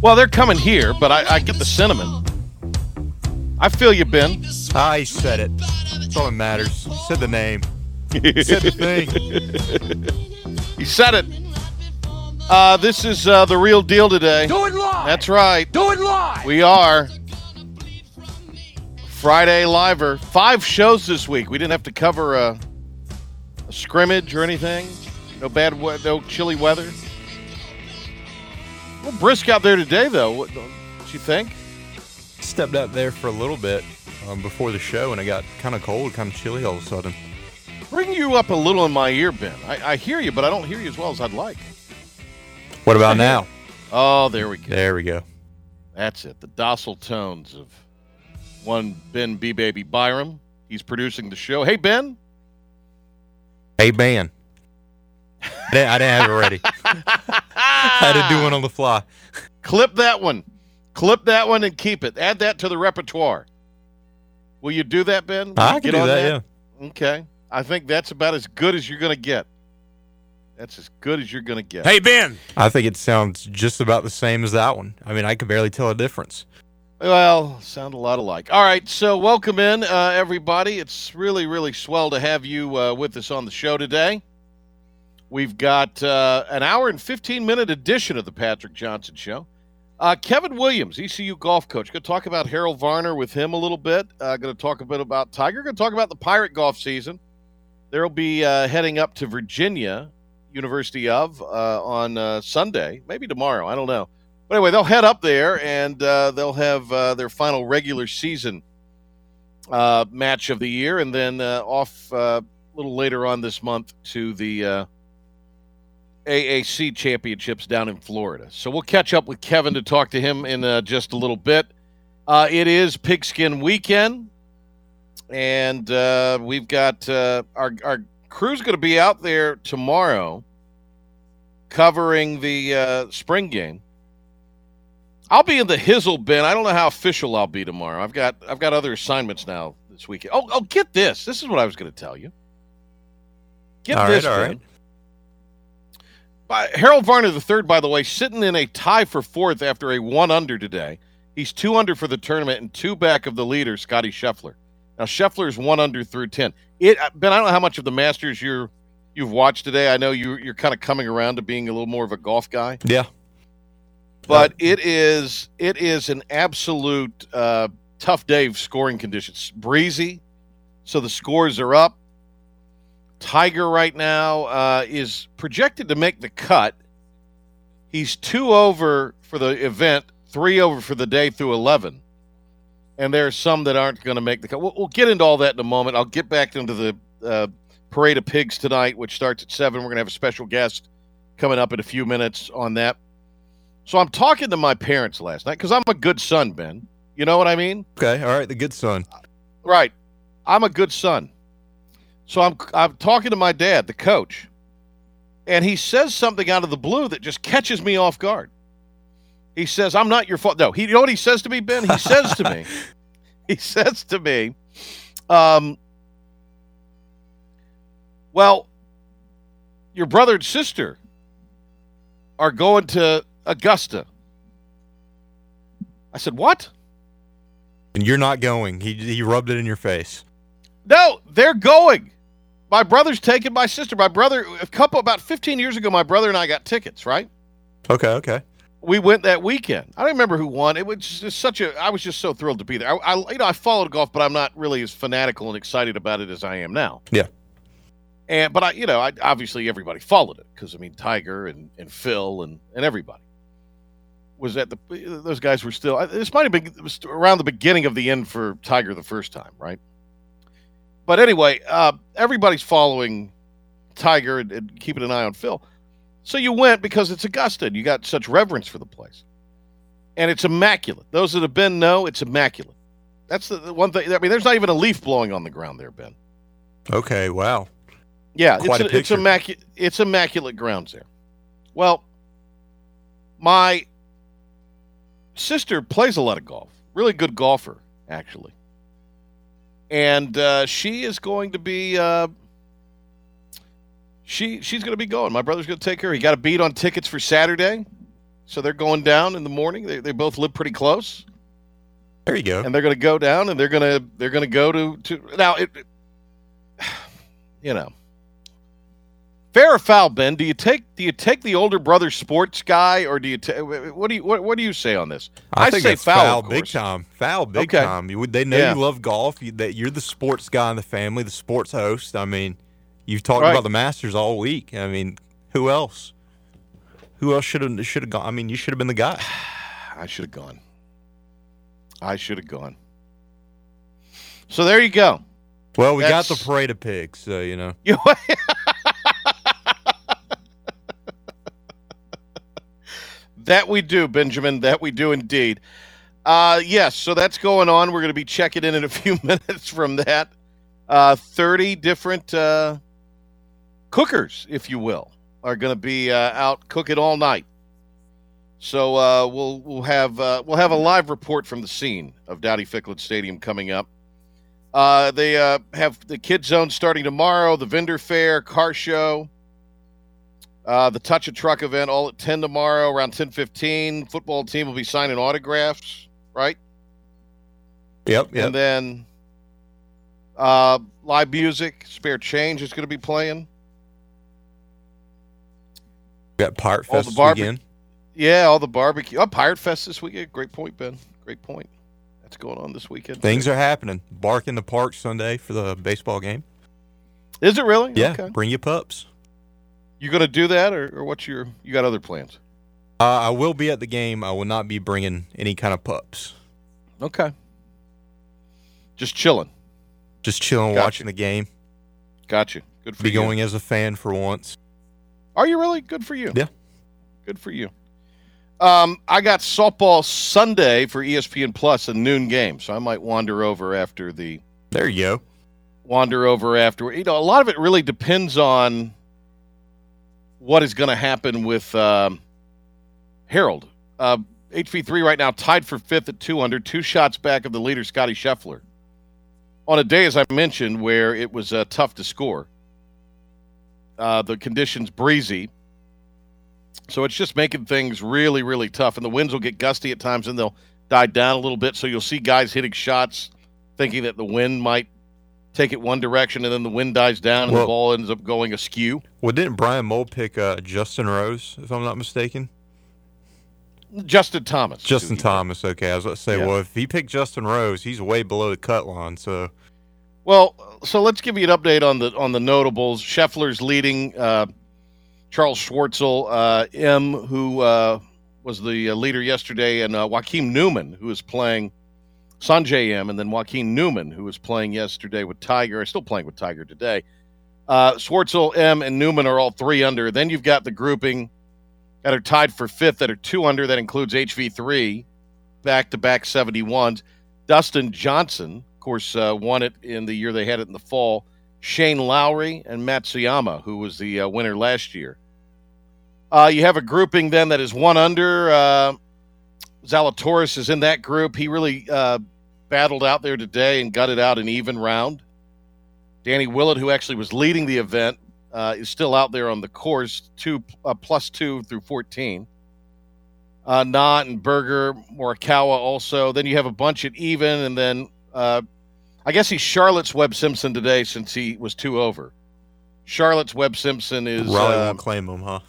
Well, they're coming here, but I, I get the sentiment. I feel you, Ben. I said it. That's all that matters. He said the name. He said the thing. He said it. Uh, this is uh, the real deal today. Do it live. That's right. Do it live. We are Friday Liver. Five shows this week. We didn't have to cover a, a scrimmage or anything. No bad, we- no chilly weather. Brisk out there today, though. What, what you think? Stepped out there for a little bit um, before the show, and it got kind of cold, kind of chilly all of a sudden. Bring you up a little in my ear, Ben. I, I hear you, but I don't hear you as well as I'd like. What about now? Oh, there we go. There we go. That's it. The docile tones of one Ben B Baby Byram. He's producing the show. Hey, Ben. Hey, Ben. I didn't have it ready. I had to do one on the fly. Clip that one. Clip that one and keep it. Add that to the repertoire. Will you do that, Ben? Will I you can do that, yeah. Okay. I think that's about as good as you're going to get. That's as good as you're going to get. Hey Ben. I think it sounds just about the same as that one. I mean, I can barely tell a difference. Well, sound a lot alike. All right, so welcome in, uh, everybody. It's really, really swell to have you uh, with us on the show today. We've got uh, an hour and 15 minute edition of the Patrick Johnson Show. Uh, Kevin Williams, ECU golf coach. Going to talk about Harold Varner with him a little bit. Uh, going to talk a bit about Tiger. Going to talk about the Pirate golf season. They'll be uh, heading up to Virginia, University of, uh, on uh, Sunday, maybe tomorrow. I don't know. But anyway, they'll head up there and they'll have their final regular season match of the year, and then off a little later on this month to the AAC championships down in Florida. So we'll catch up with Kevin to talk to him in uh, just a little bit. Uh, it is Pigskin Weekend, and uh, we've got uh, our our crew's going to be out there tomorrow covering the uh, spring game. I'll be in the Hizzle bin. I don't know how official I'll be tomorrow. I've got I've got other assignments now this weekend. Oh, oh, get this. This is what I was going to tell you. Get All this, right, all right. By, Harold Varner III, by the way, sitting in a tie for fourth after a one under today. He's two under for the tournament and two back of the leader, Scotty Scheffler. Now Scheffler's one under through ten. It uh, Ben, I don't know how much of the Masters you're you've watched today. I know you you're kind of coming around to being a little more of a golf guy Yeah. but it is it is an absolute uh, tough day of scoring conditions. Breezy, so the scores are up. Tiger right now uh, is projected to make the cut. He's two over for the event, three over for the day through eleven, and there are some that aren't going to make the cut. We'll, we'll get into all that in a moment. I'll get back into the uh, parade of pigs tonight, which starts at seven. We're going to have a special guest coming up in a few minutes on that. So I'm talking to my parents last night because I'm a good son, Ben. You know what I mean? Okay. All right. The good son. Right. I'm a good son. So I'm I'm talking to my dad, the coach, and he says something out of the blue that just catches me off guard. He says, "I'm not your fault." No, he you know what he says to me, Ben? He says to me, he says to me, um, "Well, your brother and sister are going to Augusta." I said, "What?" And you're not going. He, he rubbed it in your face. No, they're going. My brother's taking my sister. My brother, a couple about 15 years ago, my brother and I got tickets, right? Okay. Okay. We went that weekend. I don't remember who won. It was just such a. I was just so thrilled to be there. I, I, you know, I followed golf, but I'm not really as fanatical and excited about it as I am now. Yeah. And but I, you know, I obviously everybody followed it because I mean Tiger and and Phil and and everybody was at the. Those guys were still. This might have been it was around the beginning of the end for Tiger the first time, right? But anyway, uh, everybody's following Tiger and, and keeping an eye on Phil. So you went because it's Augusta and you got such reverence for the place. and it's immaculate. Those that have been know it's immaculate. That's the, the one thing. I mean, there's not even a leaf blowing on the ground there, Ben. Okay, wow. Yeah, Quite a it's, it's picture. immaculate. It's immaculate grounds there. Well, my sister plays a lot of golf. Really good golfer, actually. And uh, she is going to be. Uh, she she's going to be going. My brother's going to take her. He got a beat on tickets for Saturday, so they're going down in the morning. They they both live pretty close There you go. and they're going to go down and they're going to they're going to go to to now it, it- you know fair or foul ben do you take do you take the older brother sports guy or do you ta- what do you what, what do you say on this I, think say that's foul, foul, big time. Foul big Okay. time. You, they know Yeah. you love golf. You, that you're the sports guy in the family, the sports host. I mean, you've talked Right. about the Masters all week. I mean, who else? Who else should have should have gone? I mean, you should have been the guy. i should have gone i should have gone so there you go Well, we got the parade of pigs, so you know. that we do, Benjamin. That we do indeed. Uh, yes, so that's going on. We're going to be checking in in a few minutes from that. Uh, 30 different uh, cookers, if you will, are going to be uh, out cooking all night. So uh, we'll we'll have uh, we'll have a live report from the scene of Dowdy Ficklen Stadium coming up. They have the Kid Zone starting tomorrow, the vendor fair, car show, uh, the Touch a Truck event all at 10 tomorrow, around 10:15. Football team will be signing autographs, right? Yep, yep. And then uh, live music, Spare Change is going to be playing. We got Pirate all Fest the this barbe- weekend. Yeah, all the barbecue. Oh, Pirate Fest this weekend. Great point, Ben. Great point. That's going on this weekend. Things are happening. Bark in the park Sunday for the baseball game. Is it really? Yeah, Okay. bring your pups. You going to do that, or, or what's your? You got other plans? Uh, I will be at the game. I will not be bringing any kind of pups. Okay. Just chilling. Just chilling, Gotcha. watching the game. Gotcha. Good for Be you. Be going as a fan for once. Are you really? Good for you. Yeah. Good for you. Um, I got softball Sunday for ESPN Plus, a noon game, so I might wander over after the There you go. wander over after. You know, a lot of it really depends on what is going to happen with um, Harold. Uh, HV3 right now tied for fifth at two under, two shots back of the leader, Scotty Scheffler. On a day, as I mentioned, where it was uh, tough to score. Uh, the conditions breezy. So it's just making things really, really tough. And the winds will get gusty at times and they'll die down a little bit. So you'll see guys hitting shots thinking that the wind might take it one direction and then the wind dies down and Well- the ball ends up going askew. Well, didn't Brian Mole pick uh, Justin Rose, if I'm not mistaken? Justin Thomas. Justin Thomas. Okay, I was about to say, Yeah. well, if he picked Justin Rose, he's way below the cut line. So Well, so let's give you an update on the on the notables. Scheffler's leading. Uh, Charles Schwartzel, uh, Im, who uh, was the uh, leader yesterday, and uh, Joaquin Niemann, who is playing Sungjae Im, and then Joaquin Niemann, who was playing yesterday with Tiger, still playing with Tiger today. Uh, Schwartzel, Im, and Niemann are all three under. Then you've got the grouping that are tied for fifth that are two under. That includes HV3, back to back 71s. Dustin Johnson, of course, uh, won it in the year they had it in the fall. Shane Lowry and Matsuyama, who was the uh, winner last year. Uh, you have a grouping then that is one under. Zalatoris is in that group. He really uh, battled out there today and gutted out an even round. Danny Willett, who actually was leading the event, uh, is still out there on the course, two uh, plus two through 14. Uh, Knott and Berger, Morikawa also. Then you have a bunch at even, and then uh, I guess he's Charlotte's Webb Simpson today since he was two over. Charlotte's Webb Simpson is Raleigh uh, won't claim him, huh?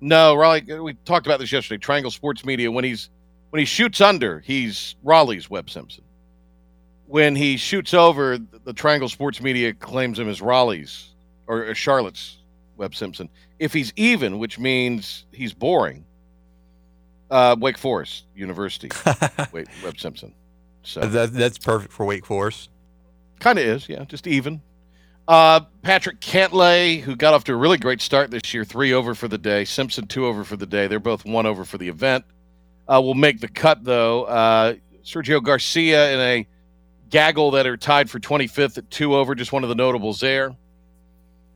no Raleigh. We talked about this yesterday. Triangle Sports Media when he's when he shoots under, he's Raleigh's Webb Simpson. When he shoots over, the Triangle Sports Media claims him as Raleigh's or, Charlotte's Webb Simpson. If he's even, which means he's boring, uh, Wake Forest University, wait, Webb Simpson. So that, that's perfect for Wake Forest. Kind of is, yeah, just even. Uh, Patrick Cantlay, who got off to a really great start this year, three over for the day. Simpson, two over for the day. They're both one over for the event. Uh, will make the cut, though. Uh, Sergio Garcia in a gaggle that are tied for 25th at two over, just one of the notables there.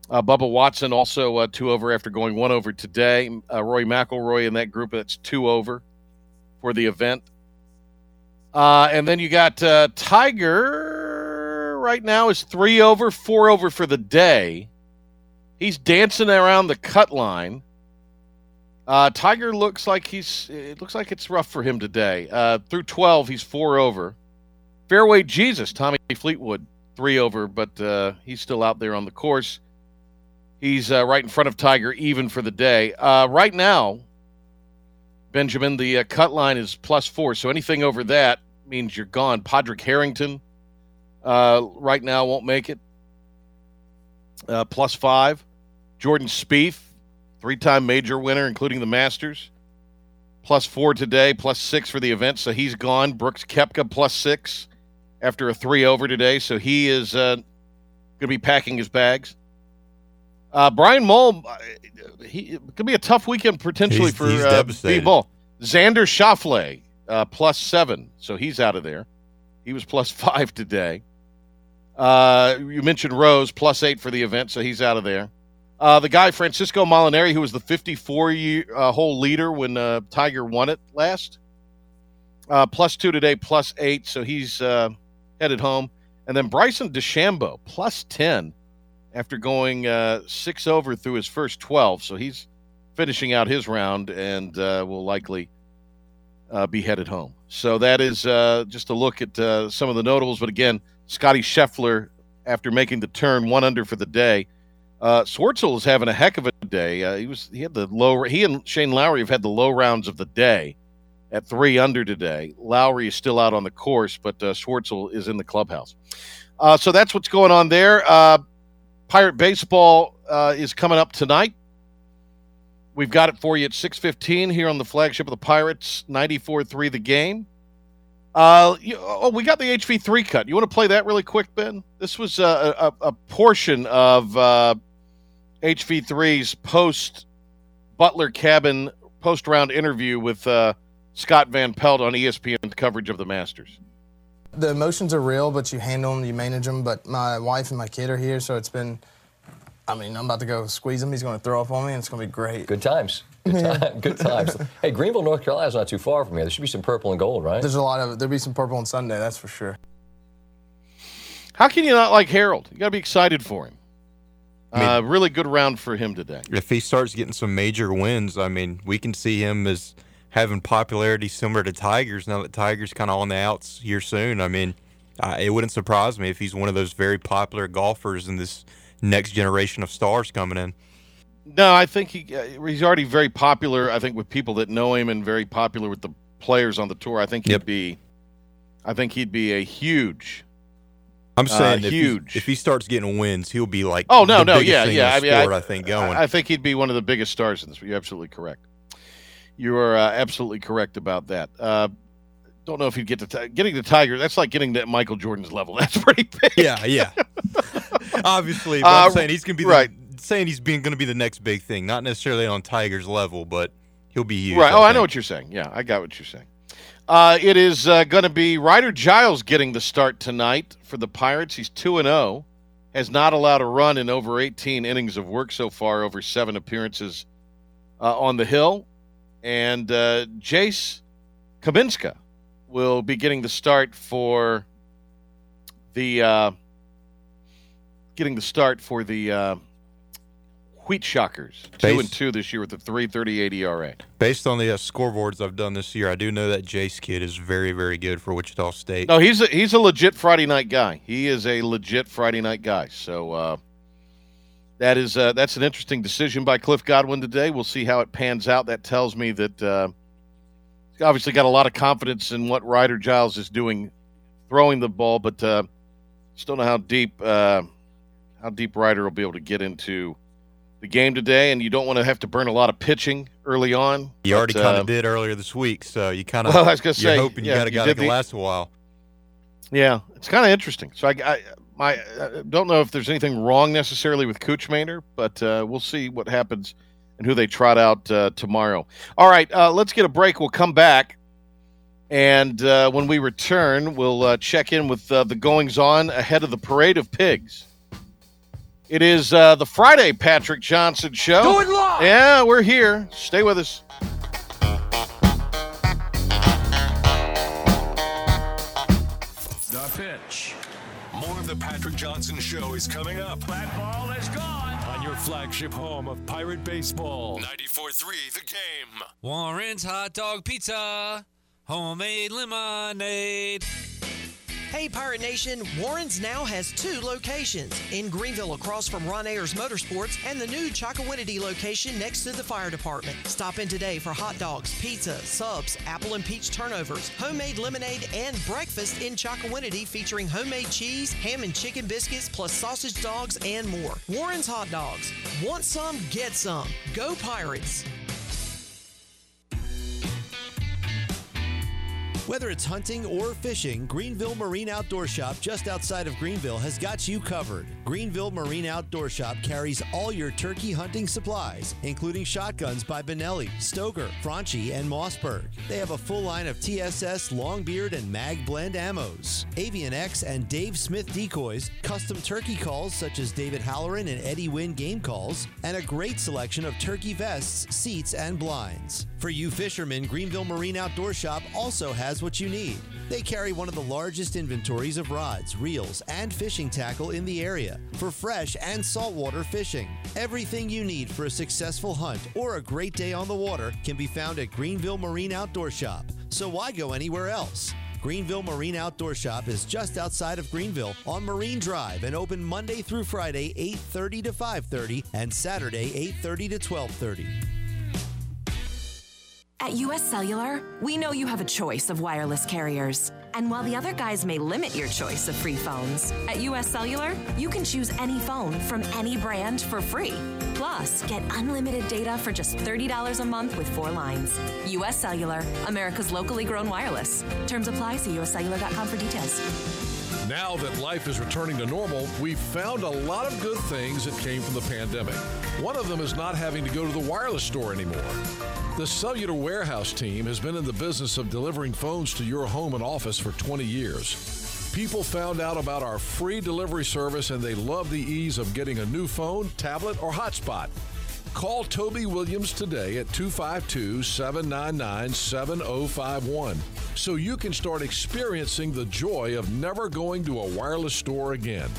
Uh, Bubba Watson also uh, two over after going one over today. Uh, Rory McIlroy in that group that's two over for the event. Uh, and then you got uh, Tiger right now is three over, four over for the day. He's dancing around the cut line. Uh, Tiger looks like he's. It looks like it's rough for him today. Uh, through twelve, he's four over. Fairway Jesus, Tommy Fleetwood, three over, but uh, he's still out there on the course. He's uh, right in front of Tiger, even for the day. Uh, right now, Benjamin, the uh, cut line is plus four, so anything over that means you're gone. Padraig Harrington, right now, won't make it. Plus five. Jordan Spieth, three-time major winner, including the Masters. Plus four today, plus six for the event, so he's gone. Brooks Koepka plus six after a three over today, so he is uh, going to be packing his bags. Uh, Brian Mull, uh, he it could be a tough weekend potentially He's- for he's uh. B-Ball. Xander Schauffele, uh, plus seven, so he's out of there. He was plus five today. Uh, you mentioned Rose, plus eight for the event, so he's out of there. Uh, the guy Francesco Molinari, who was the 54 year uh, hole leader when uh, Tiger won it last, uh, plus two today, plus eight, so he's uh, headed home. And then Bryson DeChambeau, plus 10 after going six over through his first 12. So he's finishing out his round and will likely be headed home. So that is just a look at some of the notables. But again, Scotty Scheffler, after making the turn, one under for the day. Uh, Schwartzel is having a heck of a day. Uh, he was he had the low. He and Shane Lowry have had the low rounds of the day at three under today. Lowry is still out on the course, but uh, Schwartzel is in the clubhouse. Uh, so that's what's going on there. Uh, Pirate baseball uh, is coming up tonight. We've got it for you at 6:15 here on the flagship of the Pirates, 94-3 the game. Uh, you, oh, we got the HV3 cut. You want to play that really quick, Ben? This was a, a, a portion of uh, HV3's post Butler Cabin post round interview with uh, Scott Van Pelt on ESPN coverage of the Masters. The emotions are real, but you handle them, you manage them. But my wife and my kid are here, so it's been. I mean, I'm about to go squeeze him. He's going to throw up on me, and it's going to be great. Good times. Good, time, good times. hey, Greenville, North Carolina's not too far from here. There should be some purple and gold, right? There's a lot of there'll be some purple on Sunday, that's for sure. How can you not like Harold? You got to be excited for him. I mean- uh, really good round for him today. If he starts getting some major wins, I mean, we can see him as having popularity similar to Tigers now that Tigers kind of on the outs here soon. I mean, uh, it wouldn't surprise me if he's one of those very popular golfers in this next generation of stars coming in. No, I think he uh, he's already very popular. I think with people that know him and very popular with the players on the tour. I think he'd Yep. be, I think he'd be a huge. I'm Uh, saying if, huge. He, if he starts getting wins, he'll be like Oh no, the no, yeah, yeah. I mean, sport, I, think going. I, I think he'd be one of the biggest stars in this. You're absolutely correct. You are uh, absolutely correct about that. Uh, don't know if he'd get to ti- getting to Tiger. That's like getting to Michael Jordan's level. That's pretty big. yeah, yeah. Obviously, Uh, I'm saying he's gonna be the, right. saying he's being going to be the next big thing, not necessarily on Tiger's level, but he'll be huge. Right. Oh, I know what you're saying. Yeah, I got what you're saying. Uh, it is uh, going to be Ryder Giles getting the start tonight for the Pirates. He's 2 and 0. Has not allowed a run in over 18 innings of work so far, over seven appearances uh, on the hill. And uh, Jace Kabinska will be getting the start for the uh, getting the start for the uh, Wheat Shockers. Two and two this year with a 3.38 ERA. Based on the uh, scoreboards I've done this year, I do know that Jace kid is very, very good for Wichita State. No, he's a, he's a legit Friday night guy. He is a legit Friday night guy. So uh, that is uh, that's an interesting decision by Cliff Godwin today. We'll see how it pans out. That tells me that uh, he's obviously got a lot of confidence in what Ryder Giles is doing, throwing the ball, but uh, just don't know how deep uh, how deep Ryder will be able to get into the game today. And you don't want to have to burn a lot of pitching early on. you already but, kind uh, of did earlier this week, so you kind of Well, I was gonna you're say, hoping you yeah, got a guy that can last a while. Yeah, it's kind of interesting. So I, I my I don't know if there's anything wrong necessarily with Kuchmaner, but uh, we'll see what happens and who they trot out uh, tomorrow. All right, uh, let's get a break. We'll come back. And uh, when we return, we'll uh, check in with uh, the goings on ahead of the Parade of Pigs. It is uh, the Friday Patrick Johnson Show. Do it live! Yeah, we're here. Stay with us. The pitch. More of the Patrick Johnson Show is coming up That ball is gone. on your flagship home of Pirate Baseball. 94.3 The Game. Warren's Hot Dog Pizza, homemade lemonade. Hey, Pirate Nation, Warren's now has two locations in Greenville across from Ron Ayers Motorsports and the new Chocowinity location next to the fire department. Stop in today for hot dogs, pizza, subs, apple and peach turnovers, homemade lemonade, and breakfast in Chocowinity featuring homemade cheese, ham and chicken biscuits, plus sausage dogs and more. Warren's Hot Dogs. Want some? Get some. Go Pirates. Whether it's hunting or fishing, Greenville Marine Outdoor Shop just outside of Greenville has got you covered. Greenville Marine Outdoor Shop carries all your turkey hunting supplies, including shotguns by Benelli, Stoeger, Franchi, and Mossberg. They have a full line of TSS, Longbeard, and Mag Blend ammos, Avian X and Dave Smith decoys, custom turkey calls such as David Halloran and Eddie Wynn game calls, and a great selection of turkey vests, seats, and blinds. For you fishermen, Greenville Marine Outdoor Shop also has what you need. They carry one of the largest inventories of rods, reels, and fishing tackle in the area for fresh and saltwater fishing. Everything you need for a successful hunt or a great day on the water can be found at Greenville Marine Outdoor Shop. So why go anywhere else? Greenville Marine Outdoor Shop is just outside of Greenville on Marine Drive and open Monday through Friday 8:30 to 5:30 and Saturday 8:30 to 12:30. At US Cellular, we know you have a choice of wireless carriers. And while the other guys may limit your choice of free phones, at US Cellular, you can choose any phone from any brand for free. Plus, get unlimited data for just $30 a month with four lines. US Cellular, America's locally grown wireless. Terms apply. See uscellular.com for details. Now that life is returning to normal, we've found a lot of good things that came from the pandemic. One of them is not having to go to the wireless store anymore. The Cellular Warehouse team has been in the business of delivering phones to your home and office for 20 years. People found out about our free delivery service and they love the ease of getting a new phone, tablet, or hotspot. Call Toby Williams today at 252 799 7051 so you can start experiencing the joy of never going to a wireless store again.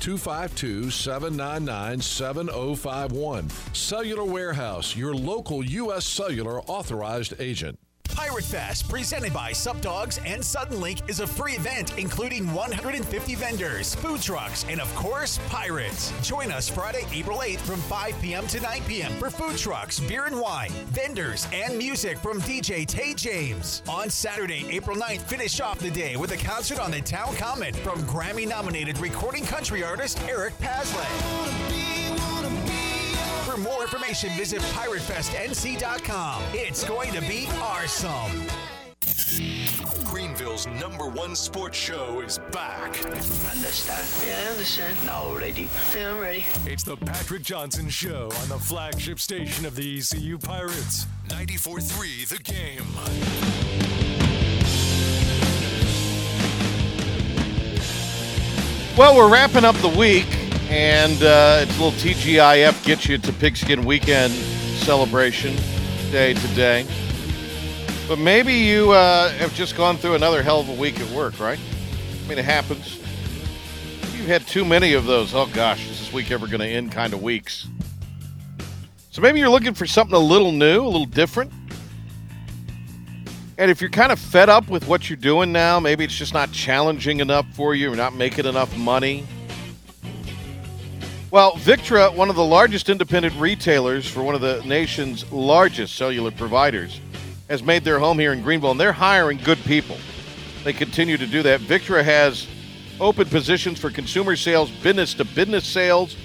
252 799 7051. Cellular Warehouse, your local U.S. Cellular authorized agent. Pirate Fest, presented by Sup Dogs and Suddenlink, is a free event including 150 vendors, food trucks, and of course, pirates. Join us Friday, April 8th from 5 p.m. to 9 p.m. for food trucks, beer and wine, vendors, and music from DJ Tay James. On Saturday, April 9th, finish off the day with a concert on the Town Common from Grammy nominated recording country artist Eric Paslay. For more information, visit piratefestnc.com. It's going to be awesome. Greenville's number one sports show is back. Understand? Yeah, I understand. Now ready. Yeah, I'm ready. It's the Patrick Johnson Show on the flagship station of the ECU Pirates. 94.3 The Game. Well, we're wrapping up the week, and uh, it's a little TGIF get you to Pigskin Weekend celebration day today. But maybe you uh, have just gone through another hell of a week at work, right? I mean, it happens. You've had too many of those. Oh gosh, is this week ever going to end? Kind of weeks. So maybe you're looking for something a little new, a little different. And if you're kind of fed up with what you're doing now, maybe it's just not challenging enough for you, you're not making enough money. Well, Victra, one of the largest independent retailers for one of the nation's largest cellular providers, has made their home here in Greenville, and they're hiring good people. They continue to do that. Victra has open positions for consumer sales, business to business sales,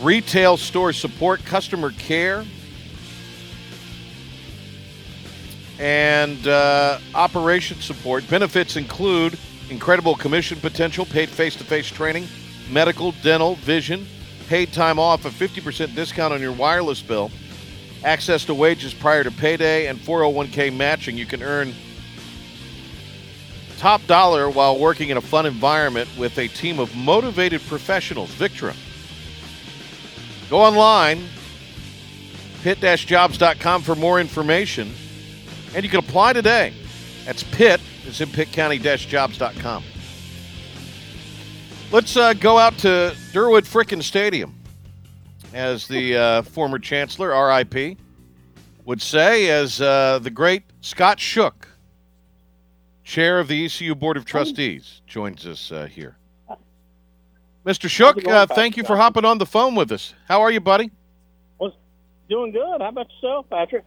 retail store support, customer care, and uh, operation support. Benefits include incredible commission potential, paid face to face training, medical, dental, vision, paid time off, a 50% discount on your wireless bill, access to wages prior to payday, and 401k matching. You can earn top dollar while working in a fun environment with a team of motivated professionals. Victra. Go online, pit-jobs.com for more information, and you can apply today. That's pit, It's in pittcounty-jobs.com. Let's uh, go out to Durwood Frickin Stadium, as the uh, former chancellor, RIP, would say, as uh, the great Scott Shook, chair of the ECU Board of Trustees, joins us uh, here. Mr. Shook, uh, thank you for hopping on the phone with us. How are you, buddy? Doing good. How about yourself, Patrick?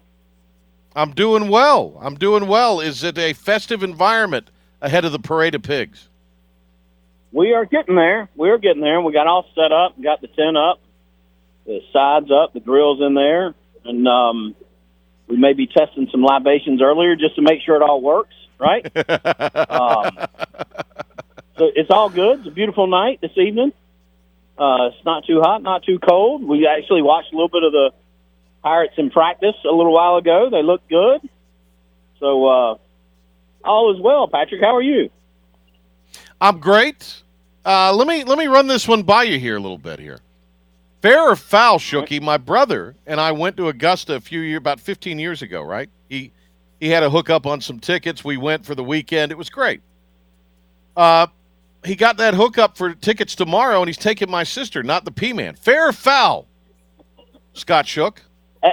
I'm doing well. I'm doing well. Is it a festive environment ahead of the Parade of Pigs? We are getting there. We're getting there. We got all set up. Got the tent up, the sides up, the grills in there, and um, we may be testing some libations earlier just to make sure it all works. Right. um, so it's all good. It's a beautiful night this evening. Uh, it's not too hot, not too cold. We actually watched a little bit of the Pirates in practice a little while ago. They look good. So uh, all is well. Patrick, how are you? I'm great. Uh, let me let me run this one by you here a little bit here. Fair or foul, Shooky? My brother and I went to Augusta a few years, about 15 years ago. Right? He he had a hookup on some tickets. We went for the weekend. It was great. Uh, he got that hookup for tickets tomorrow, and he's taking my sister, not the P man. Fair or foul? Scott Shook. Uh,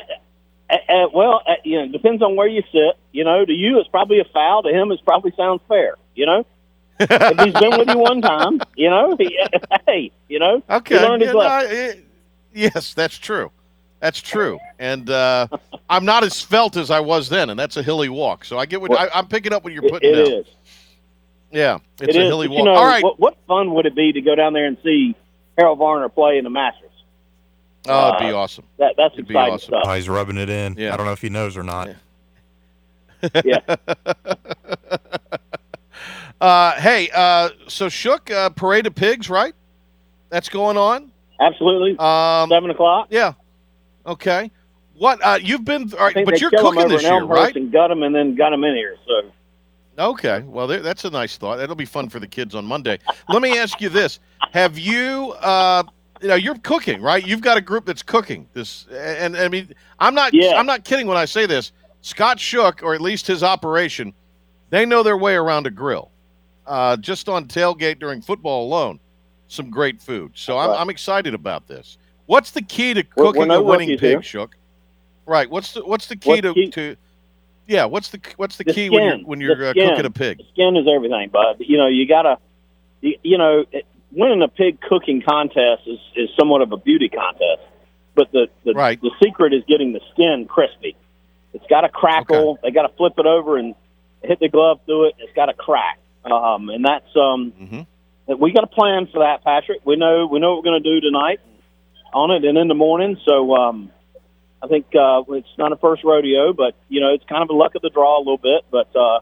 uh, well, uh, you know, it depends on where you sit. You know, to you it's probably a foul. To him, it probably sounds fair. You know, if he's been with you one time, you know, he, hey, you know, Okay. he learned his Yeah, no, lesson. eh, yes, that's true. That's true. And uh, I'm not as felt as I was then, and that's a hilly walk. So I get what Well, I, I'm picking up what you're putting it down. is. Yeah, it's It a is, hilly but, walk. You know, All right. what, what fun would it be to go down there and see Harold Varner play in the Masters? oh, it'd be uh, awesome. That, that's It'd be exciting awesome. stuff. Oh, he's rubbing it in. Yeah. I don't know if he knows or not. Yeah. Uh, hey, uh, so Shook, uh, Parade of Pigs, right? That's going on. Absolutely. Um, Seven o'clock. Yeah. Okay. What uh, you've been? Right, but you're cooking this year, right? And gut them and then got them in here. So Okay. Well, there, that's a nice thought. That'll be fun for the kids on Monday. Let me ask you this: Have you, uh, you know, you're cooking, right? You've got a group that's cooking this, and, and I mean, I'm not, Yeah. I'm not kidding when I say this. Scott Shook, or at least his operation, they know their way around a grill. Uh, just on tailgate during football alone, some great food. So I'm, Right. I'm excited about this. What's the key to cooking a winning pig. Shook? Right. What's the what's the key What's to, key? to yeah? What's the what's the, The key when you're when you're uh, cooking a pig? skin is everything, bud. You know, you gotta, you, you know, winning a pig cooking contest is, is somewhat of a beauty contest, but the the, Right. the secret is getting the skin crispy. It's got to crackle. They got to flip it over and hit the glove through it. It's got to crack, um, and that's um, Mhm. we got a plan for that, Patrick. We know we know what we're going to do tonight on it and in the morning. So um, I think uh, it's not a first rodeo, but you know it's kind of a luck of the draw a little bit. But uh,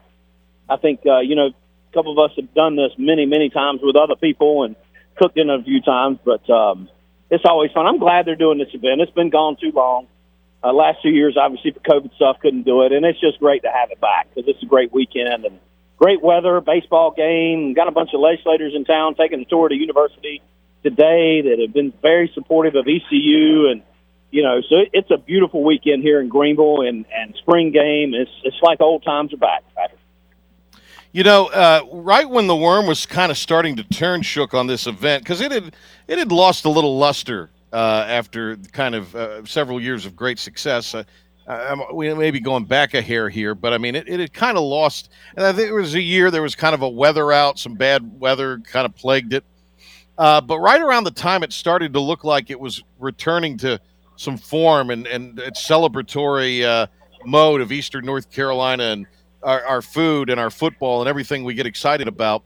I think uh, you know a couple of us have done this many many times with other people and cooked in a few times. But um, it's always fun. I'm glad they're doing this event. It's been gone too long. Uh, last two years, obviously, for COVID stuff, couldn't do it, and it's just great to have it back because it's a great weekend and great weather, baseball game. Got a bunch of legislators in town taking a tour to university today that have been very supportive of ECU, and you know, so it's a beautiful weekend here in Greenville, and and spring game. It's it's like old times are back. You know, uh, right when the worm was kind of starting to turn shook on this event because it had it had lost a little luster uh, after kind of uh, several years of great success. Uh, I'm, we may be going back a hair here, but I mean, it, it had kind of lost. And I think it was a year there was kind of a weather out, some bad weather kind of plagued it. Uh, but right around the time it started to look like it was returning to some form and, and its celebratory uh, mode of Eastern North Carolina and our, our food and our football and everything we get excited about.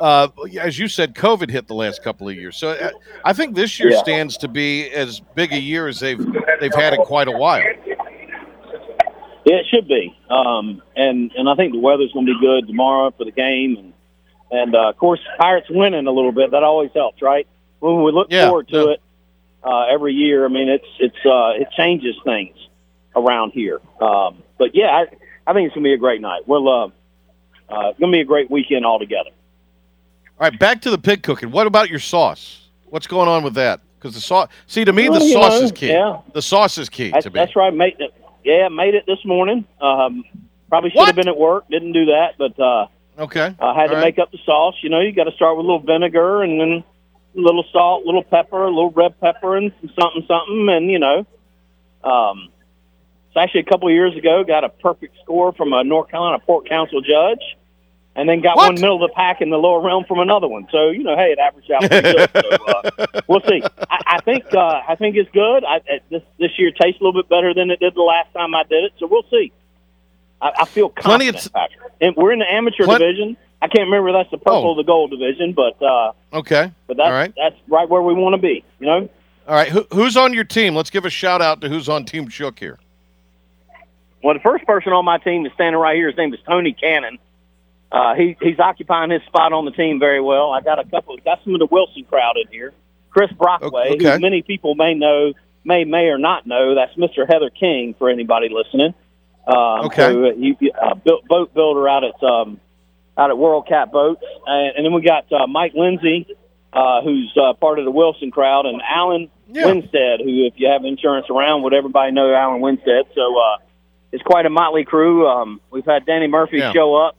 Uh, as you said, COVID hit the last couple of years, so uh, I think this year Yeah. stands to be as big a year as they've they've had in quite a while. Yeah, it should be. Um, and and I think the weather's going to be good tomorrow for the game, and and uh, of course Pirates winning a little bit that always helps, right? When we look Yeah, forward to yeah. it uh, every year, I mean it's it's uh, it changes things around here. Um, but yeah, I I think it's going to be a great night. We'll uh, uh, it's going to be a great weekend altogether. All right, back to the pig cooking. What about your sauce? What's going on with that? Because the sauce, see, to me, Well, the sauce know, is key. yeah. The sauce is key That's, to me. that's right. Make, it. Yeah, made it this morning. Um, probably should have been at work. Didn't do that, but uh, Okay. I had to All right. make up the sauce. You know, you got to start with a little vinegar and then a little salt, a little pepper, a little red pepper, and some something, something, and you know, um, it's actually a couple of years ago got a perfect score from a North Carolina Pork Council judge, and then got one middle of the pack in the lower realm from another one. So you know, hey, it averaged out pretty good. So uh, we'll see. I, I think uh, I think it's good. I, I, this this year tastes a little bit better than it did the last time I did it. So we'll see. I, I feel Plenty confident, of Patrick. And we're in the amateur Plen- division. I can't remember if that's the purple Oh. or the gold division, but uh, Okay. but that's right. that's right where we want to be. You know. All right. Who, who's on your team? Let's give a shout out to who's on Team Shook here. Well, the first person on my team is standing right here. His name is Tony Cannon. Uh, he he's occupying his spot on the team very well. I got a couple. Got some of the Wilson crowd in here. Chris Brockway, Okay. who many people may know, may may or not know. That's Mr. Heather King for anybody listening. Um, Okay. He, uh, built, boat builder out at um, out at World Cat Boats, and, and then we got uh, Mike Lindsay, uh, who's uh, part of the Wilson crowd, and Alan Winstead, who, if you have insurance around, would everybody know Alan Winstead? So uh, it's quite a motley crew. Um, we've had Danny Murphy Yeah. show up,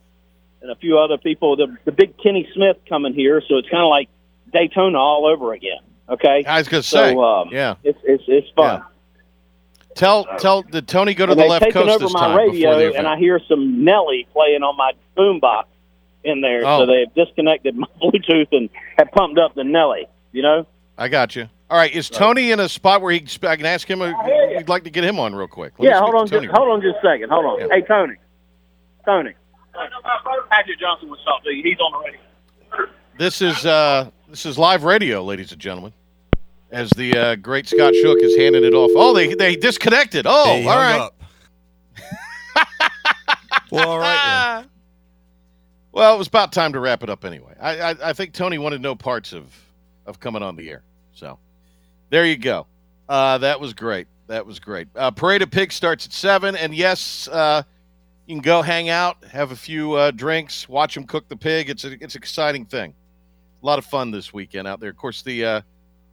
and a few other people. The, the big Kenny Smith coming here, so it's kind of like Daytona all over again. Okay, I was gonna so, say, um, yeah. it's it's it's fun. Tell tell did Tony go to and the left coast over this my time radio, before the and I hear some Nelly playing on my boombox in there. Oh. So they've disconnected my Bluetooth and have pumped up the Nelly. You know, I got you. All right, is Tony in a spot where he can, I can ask him? We'd like to get him on real quick. Let yeah. Hold on, just, hold on, just a second. Hold on. Yeah. Hey, Tony. Tony. Patrick Johnson was talking. He's on the radio. This is uh, this is live radio, ladies and gentlemen. As the uh, great Scott Shook is handing it off. Oh, they they disconnected. Oh, They all hung right. up. well, all right. then. Well, it was about time to wrap it up anyway. I, I, I think Tony wanted no parts of, of coming on the air. So there you go. Uh, that was great. That was great. Uh, Parade of Pigs starts at 7. And yes, uh, you can go hang out, have a few uh, drinks, watch them cook the pig. It's, a, it's an exciting thing. A lot of fun this weekend out there. Of course, the uh,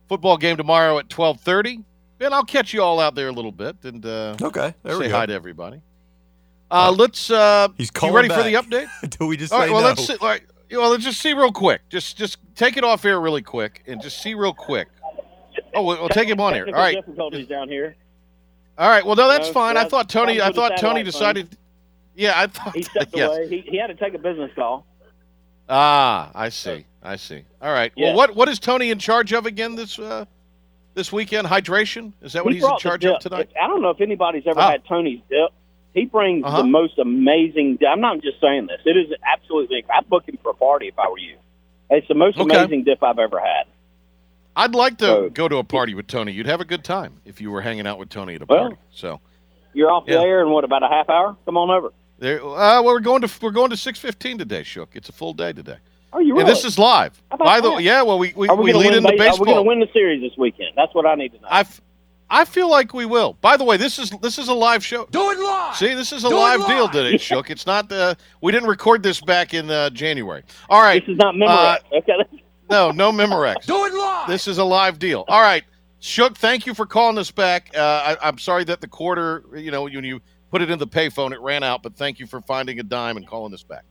football game tomorrow at 1230. Ben, I'll catch you all out there a little bit and uh, Okay, there say we go. hi to everybody. Uh, let's. Uh, He's you calling ready for the update? Until we just All right, say well, no. let's see. All right, well, let's just see real quick. Just, just take it off air really quick, and just see real quick. Oh, we'll, we'll take him on here. All Technical right, difficulties down here. all right. Well, no, that's No, fine. I thought Tony. I problems with the thought Tony decided. phone. Yeah, I thought. He stepped yes. away. He, he had to take a business call. Ah, I see. I see. All right. Yeah. Well, what what is Tony in charge of again this uh, this weekend? Hydration? Is that what He he's in charge of tonight? I don't know if anybody's ever Ah. had Tony's dip. He brings Uh-huh. the most amazing. I'm not just saying this. It is absolutely. I'd book him for a party if I were you. It's the most Okay. amazing dip I've ever had. I'd like to So- go to a party with Tony. You'd have a good time if you were hanging out with Tony at a Well, party. So You're off the Yeah. air in what about a half hour? Come on over. There. Uh, well, we're going to we're going to six fifteen today, Shook. It's a full day today. Are you And this is live. How about By the that? way, yeah. Well, we we, Are we, we lead win into base- Are we baseball. going to win the series this weekend? That's what I need to know. I, f- I feel like we will. By the way, this is this is a live show. Do it live. See, this is a Do it live deal live. today, Shook. It's not the we didn't record this back in uh, January. All right. this is not Uh, okay. no, no Memorex. Do it live. This is a live deal. All right, Shook. Thank you for calling us back. Uh, I, I'm sorry that the quarter, you know, when you put it in the payphone, it ran out. But thank you for finding a dime and calling us back.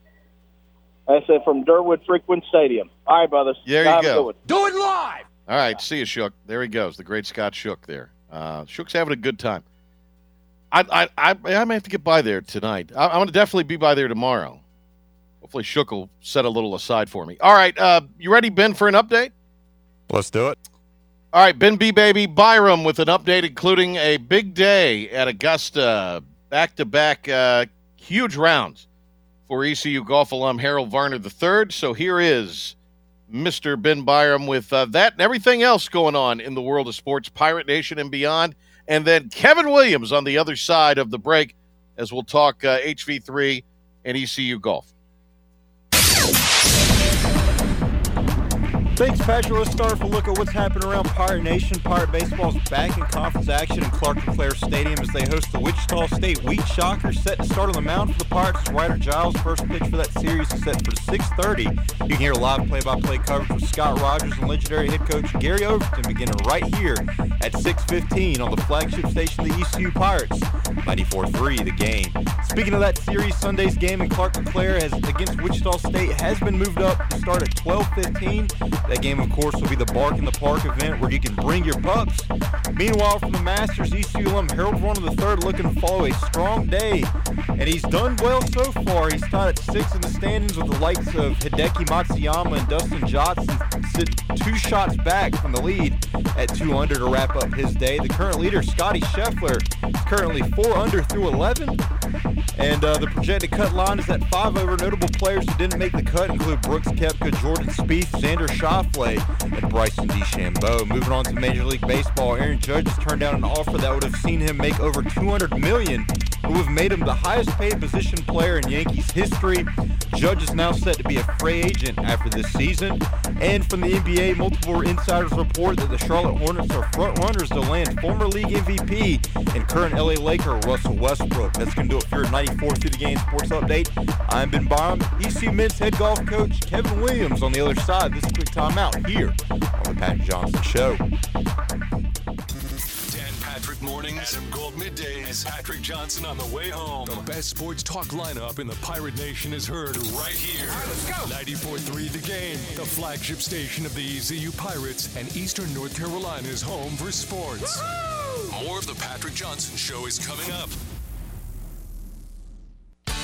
I said from Durwood Frequent Stadium. All right, brothers. There you go. good. Do it live. All right, see you, Shook. There he goes, the great Scott Shook. There, uh, Shook's having a good time. I, I, I, I may have to get by there tonight. I, I'm going to definitely be by there tomorrow. Hopefully, Shook will set a little aside for me. All right, uh, you ready, Ben, for an update? Let's do it. All right, Ben B. Baby Byram with an update, including a big day at Augusta, back to back huge rounds for ECU golf alum Harold Varner III. So here is Mr. Ben Byram with uh, that and everything else going on in the world of sports, Pirate Nation and beyond. And then Kevin Williams on the other side of the break as we'll talk uh, HV3 and ECU golf. Thanks, Patrick. Let's start with a look at what's happening around Pirate Nation. Pirate Baseball's back in conference action in Clark LeClaire Stadium as they host the Wichita State Wheat Shockers. Set to start on the mound for the Pirates Ryder Giles. First pitch for that series is set for 6:30. You can hear live play-by-play coverage with Scott Rogers and legendary head coach Gary Overton beginning right here at 6:15 on the flagship station, the ECU Pirates, 94.3 The Game. Speaking of that series, Sunday's game in Clark LeClaire has against Wichita State has been moved up to start at 12:15. That game, of course, will be the Bark in the Park event where you can bring your pups. Meanwhile, from the Masters, ECU alum Harold Varner III looking to follow a strong day, and he's done well so far. He's tied at six in the standings with the likes of Hideki Matsuyama and Dustin Johnson sitting two shots back from the lead at two under to wrap up his day. The current leader, Scotty Scheffler, is currently four under through 11. And uh, the projected cut line is at five over. Notable players who didn't make the cut include Brooks Koepka, Jordan Spieth, Xander Schauffele, and Bryson DeChambeau. Moving on to Major League Baseball, Aaron Judge has turned down an offer that would have seen him make over 200 million. Would have made him the highest paid position player in Yankees history. Judge is now set to be a free agent after this season. And from the NBA, multiple insiders report that the Charlotte Hornets are front runners to land former league MVP and current LA Laker Russell Westbrook. That's going to do it for your 94 through the game sports update. I'm Ben Baum, ECU men's head golf coach Kevin Williams on the other side. This is quick timeout here on the Pat Johnson Show. Dan Patrick mornings, Adam Gold middays, Patrick Johnson on the way home. The best sports talk lineup in the Pirate Nation is heard right here. let's go. 94.3 The Game, the flagship station of the ECU Pirates and Eastern North Carolina's home for sports. More of the Patrick Johnson Show is coming up.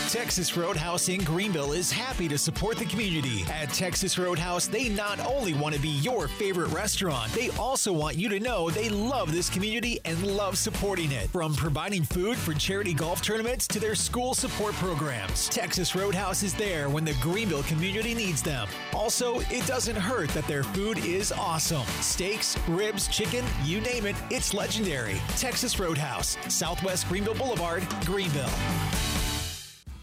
Texas Roadhouse in Greenville is happy to support the community. At Texas Roadhouse, they not only want to be your favorite restaurant, they also want you to know they love this community and love supporting it. From providing food for charity golf tournaments to their school support programs, Texas Roadhouse is there when the Greenville community needs them. Also, it doesn't hurt that their food is awesome. Steaks, ribs, chicken, you name it, it's legendary. Texas Roadhouse, Southwest Greenville Boulevard, Greenville.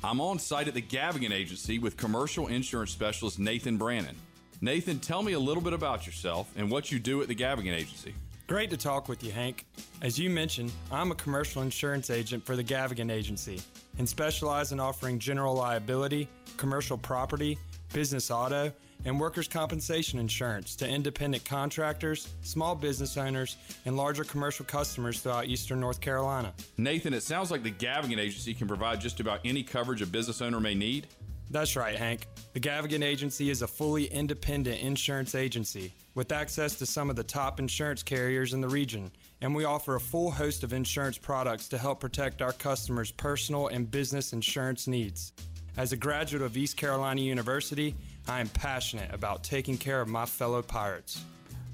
I'm on site at the Gavigan Agency with commercial insurance specialist Nathan Brannon. Nathan, tell me a little bit about yourself and what you do at the Gavigan Agency. Great to talk with you, Hank. As you mentioned, I'm a commercial insurance agent for the Gavigan Agency and specialize in offering general liability, commercial property, business auto, and workers' compensation insurance to independent contractors, small business owners, and larger commercial customers throughout eastern North Carolina. Nathan, it sounds like the Gavigan Agency can provide just about any coverage a business owner may need. That's right, Hank. The Gavigan Agency is a fully independent insurance agency with access to some of the top insurance carriers in the region, and we offer a full host of insurance products to help protect our customers' personal and business insurance needs. As a graduate of East Carolina University, I am passionate about taking care of my fellow pirates.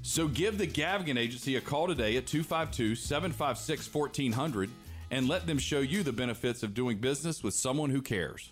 So give the Gavigan Agency a call today at 252 756 1400 and let them show you the benefits of doing business with someone who cares.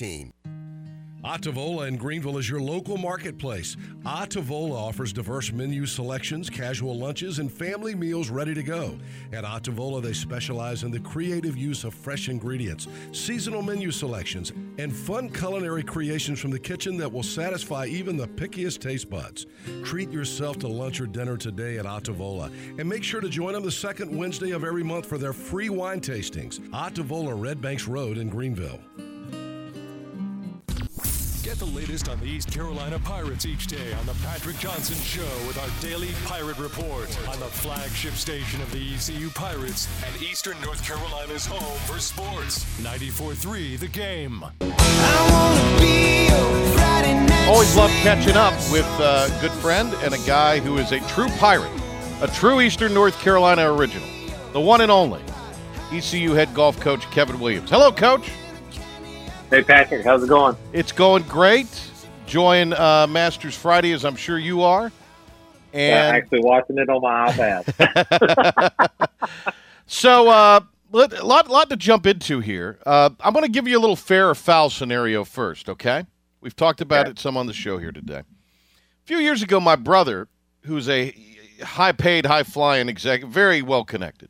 Atavola in Greenville is your local marketplace. Atavola offers diverse menu selections, casual lunches, and family meals ready to go. At Atavola, they specialize in the creative use of fresh ingredients, seasonal menu selections, and fun culinary creations from the kitchen that will satisfy even the pickiest taste buds. Treat yourself to lunch or dinner today at Atavola, and make sure to join them the second Wednesday of every month for their free wine tastings. Atavola, Red Banks Road in Greenville. The latest on the East Carolina Pirates each day on the Patrick Johnson Show with our daily Pirate Report on the flagship station of the ECU Pirates and Eastern North Carolina's home for sports. 94.3 The Game. Always love catching up with a good friend and a guy who is a true pirate, a true Eastern North Carolina original, the one and only ECU head golf coach Kevin Williams. Hello, coach. Hey, Patrick. How's it going? It's going great. Enjoying uh, Masters Friday, as I'm sure you are. And actually watching it on my iPad. so, uh, let, lot, lot to jump into here. Uh, I'm going to give you a little fair or foul scenario first, okay? We've talked about it some on the show here today. A few years ago, my brother, who's a high paid, high flying executive, very well connected,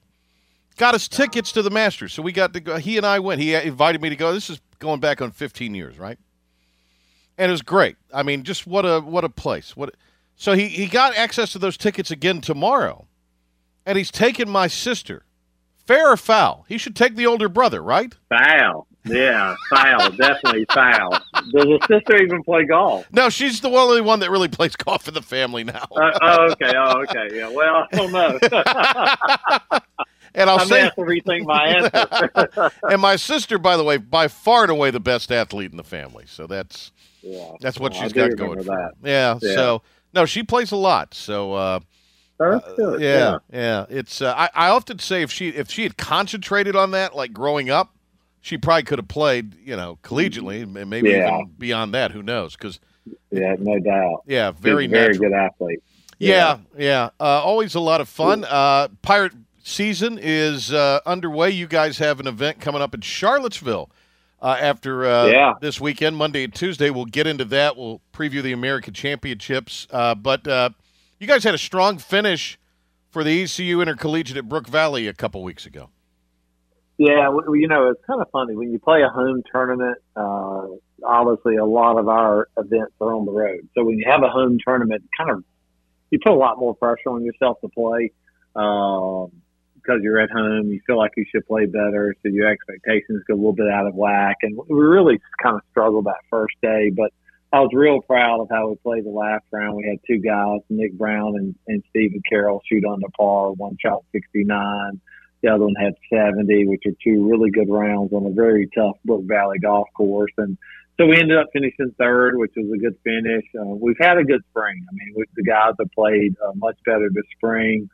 got us tickets to the Masters. So we got to go. He and I went. He invited me to go. This is going back on 15 years, right? And it was great. I mean, just what a what a place. What so he he got access to those tickets again tomorrow, and he's taking my sister. Fair or foul? He should take the older brother, right? Foul. Yeah, foul. Definitely foul. Does a sister even play golf? No, she's the only one that really plays golf in the family now. Uh, oh, okay. Oh, okay. Yeah. Well, I don't know. And I'll I say, have to rethink my answer. and my sister, by the way, by far and away the best athlete in the family. So that's Yeah. that's what Well, I she's got going. for that. Yeah, Yeah. So no, she plays a lot. So uh, Oh, that's good. yeah, yeah. It's uh, I, I often say if she if she had concentrated on that like growing up, she probably could have played you know collegiately and maybe Yeah. even beyond that. Who knows? Because Yeah, no doubt. yeah, very very natural. good athlete. Yeah, yeah. Uh, always a lot of fun. Uh, Pirate season is uh, underway. You guys have an event coming up in Charlottesville uh, after uh, Yeah. this weekend, Monday and Tuesday. We'll get into that. We'll preview the American Championships. Uh, but uh, you guys had a strong finish for the ECU Intercollegiate at Brook Valley a couple weeks ago. Yeah, w- w- you know, it's kind of funny when you play a home tournament. Uh, obviously, a lot of our events are on the road, so when you have a home tournament, kind of you put a lot more pressure on yourself to play um, because you're at home. You feel like you should play better, so your expectations go a little bit out of whack. And we really kind of struggled that first day, but I was real proud of how we played the last round. We had two guys, Nick Brown and, and Stephen Carroll, shoot under par. One shot 69. The other one had 70, which are two really good rounds on a very tough Brook Valley golf course. And so we ended up finishing third, which was a good finish. Uh, we've had a good spring. I mean, we, the guys have played uh, much better this spring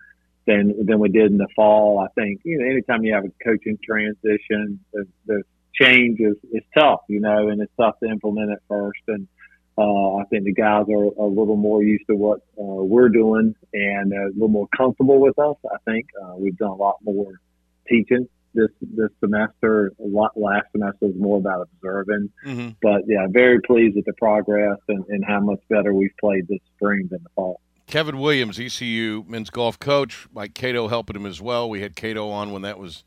than than we did in the fall. I think you know, anytime you have a coaching transition, the, the change is, is tough, you know, and it's tough to implement at first. And uh, I think the guys are a little more used to what uh, we're doing and a little more comfortable with us. I think uh, we've done a lot more teaching this this semester. A lot last semester was more about observing. Mm-hmm. But yeah, very pleased with the progress and, and how much better we've played this spring than the fall. Kevin Williams, ECU men's golf coach. Mike Cato helping him as well. We had Cato on when that was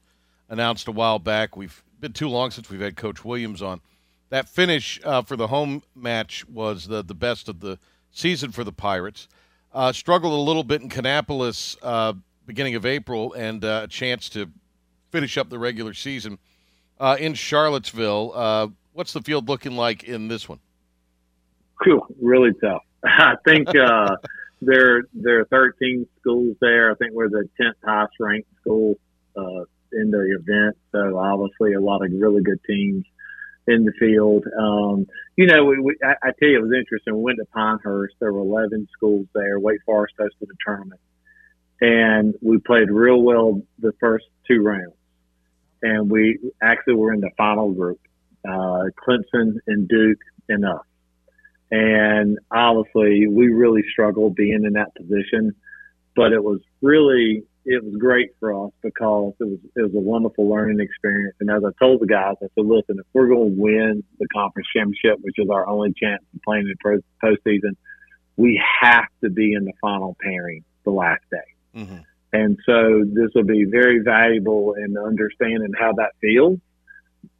announced a while back. We've been too long since we've had Coach Williams on. That finish uh, for the home match was the the best of the season for the Pirates. Uh, struggled a little bit in Kannapolis uh, beginning of April, and uh, a chance to finish up the regular season uh, in Charlottesville. Uh, what's the field looking like in this one? Cool, really tough. I think uh, there there are 13 schools there. I think we're the 10th highest ranked school uh, in the event. So obviously, a lot of really good teams in the field. Um, you know, we, we I, I tell you, it was interesting. We went to Pinehurst. There were 11 schools there. Wake Forest hosted the tournament, and we played real well the first two rounds. And we actually were in the final group, uh, Clemson and Duke and us. And obviously, we really struggled being in that position, but it was really it was great for us because it was it was a wonderful learning experience. And as I told the guys, I said, listen, if we're going to win the conference championship, which is our only chance of playing in the pro- postseason, we have to be in the final pairing the last day. Mm-hmm. And so this will be very valuable in understanding how that feels.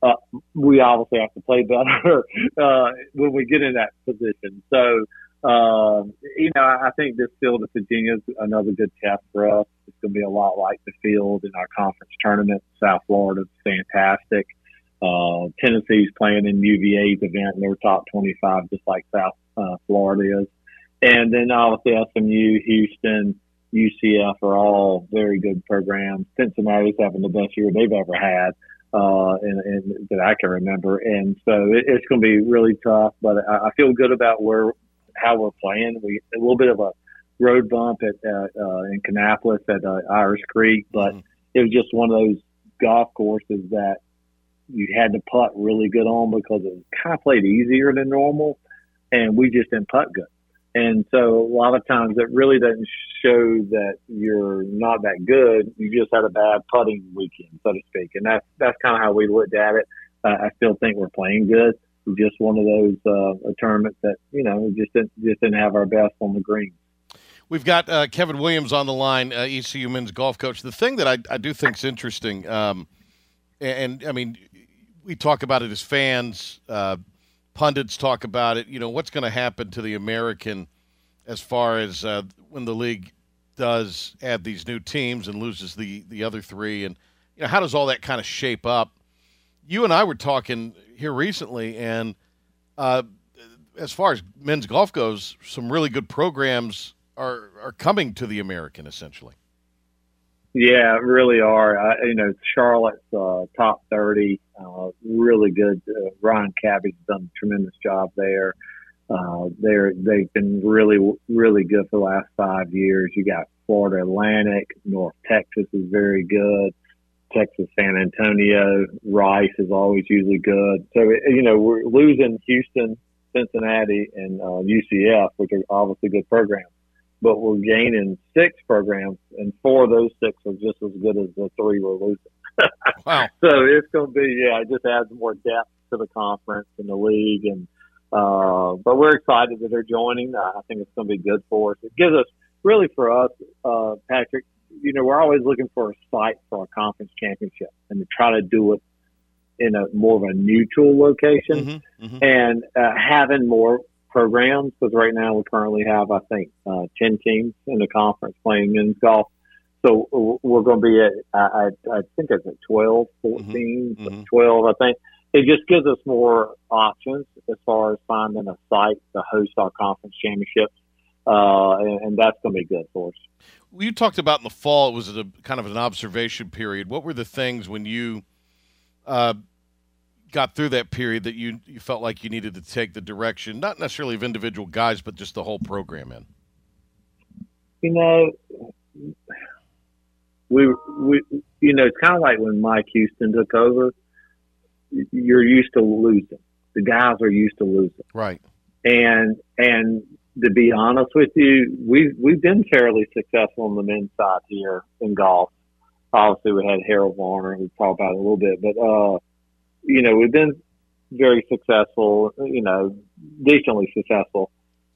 Uh, we obviously have to play better uh, when we get in that position. So, um, you know, I think this field of Virginia is another good test for us. It's going to be a lot like the field in our conference tournament. South Florida is fantastic. Uh, Tennessee's playing in UVA's event, and they're top 25, just like South uh, Florida is. And then obviously SMU, Houston, UCF are all very good programs. Cincinnati's having the best year they've ever had, uh, and, and that I can remember. And so it, it's going to be really tough, but I, I feel good about where how we're playing. We a little bit of a road bump at uh, uh, in Kannapolis at uh, Irish Creek, but it was just one of those golf courses that you had to putt really good on because it kind of played easier than normal, and we just didn't putt good. And so a lot of times it really doesn't show that you're not that good. You just had a bad putting weekend, so to speak. And that's that's kind of how we looked at it. Uh, I still think we're playing good. We're just one of those uh, tournaments that you know we just didn't just didn't have our best on the green. We've got uh, Kevin Williams on the line, uh, ECU men's golf coach. The thing that I, I do think is interesting, um, and, and, I mean, we talk about it as fans, uh, pundits talk about it. You know, what's going to happen to the American as far as uh, when the league does add these new teams and loses the the other three, and you know, how does all that kind of shape up? You and I were talking here recently, and uh, as far as men's golf goes, some really good programs are are coming to the American essentially. Yeah, really are. I, you know, Charlotte's uh, top thirty, uh, really good. Uh, Ryan Cabby's done a tremendous job there. Uh, they're they've been really really good for the last five years. You got Florida Atlantic, North Texas is very good. Texas San Antonio, Rice is always usually good. So you know we're losing Houston, Cincinnati, and uh, UCF, which are obviously good programs but we're gaining six programs, and four of those six are just as good as the three we're losing. wow! So it's going to be yeah, it just adds more depth to the conference and the league, and uh, but we're excited that they're joining. I think it's going to be good for us. It gives us really for us, uh, Patrick. You know, we're always looking for a site for our conference championship, and to try to do it in a more of a neutral location, Mm-hmm, and uh, having more programs because right now we currently have, I think, uh, 10 teams in the conference playing men's golf. So we're going to be at, I, I, I think it's at 12, 14, 12, I think. It just gives us more options as far as finding a site to host our conference championships. Uh, and, and that's going to be good for us. Well, you talked about in the fall it was a kind of an observation period. What were the things when you uh, got through that period that you you felt like you needed to take the direction, not necessarily of individual guys, but just the whole program in? You know, we we you know it's kind of like when Mike Houston took over. You're used to losing. The guys are used to losing. Right. And and to be honest with you, we've we've been fairly successful on the men's side here in golf. Obviously, we had Harold Varner. We talked about it a little bit, but uh, you know, we've been very successful. You know, decently successful.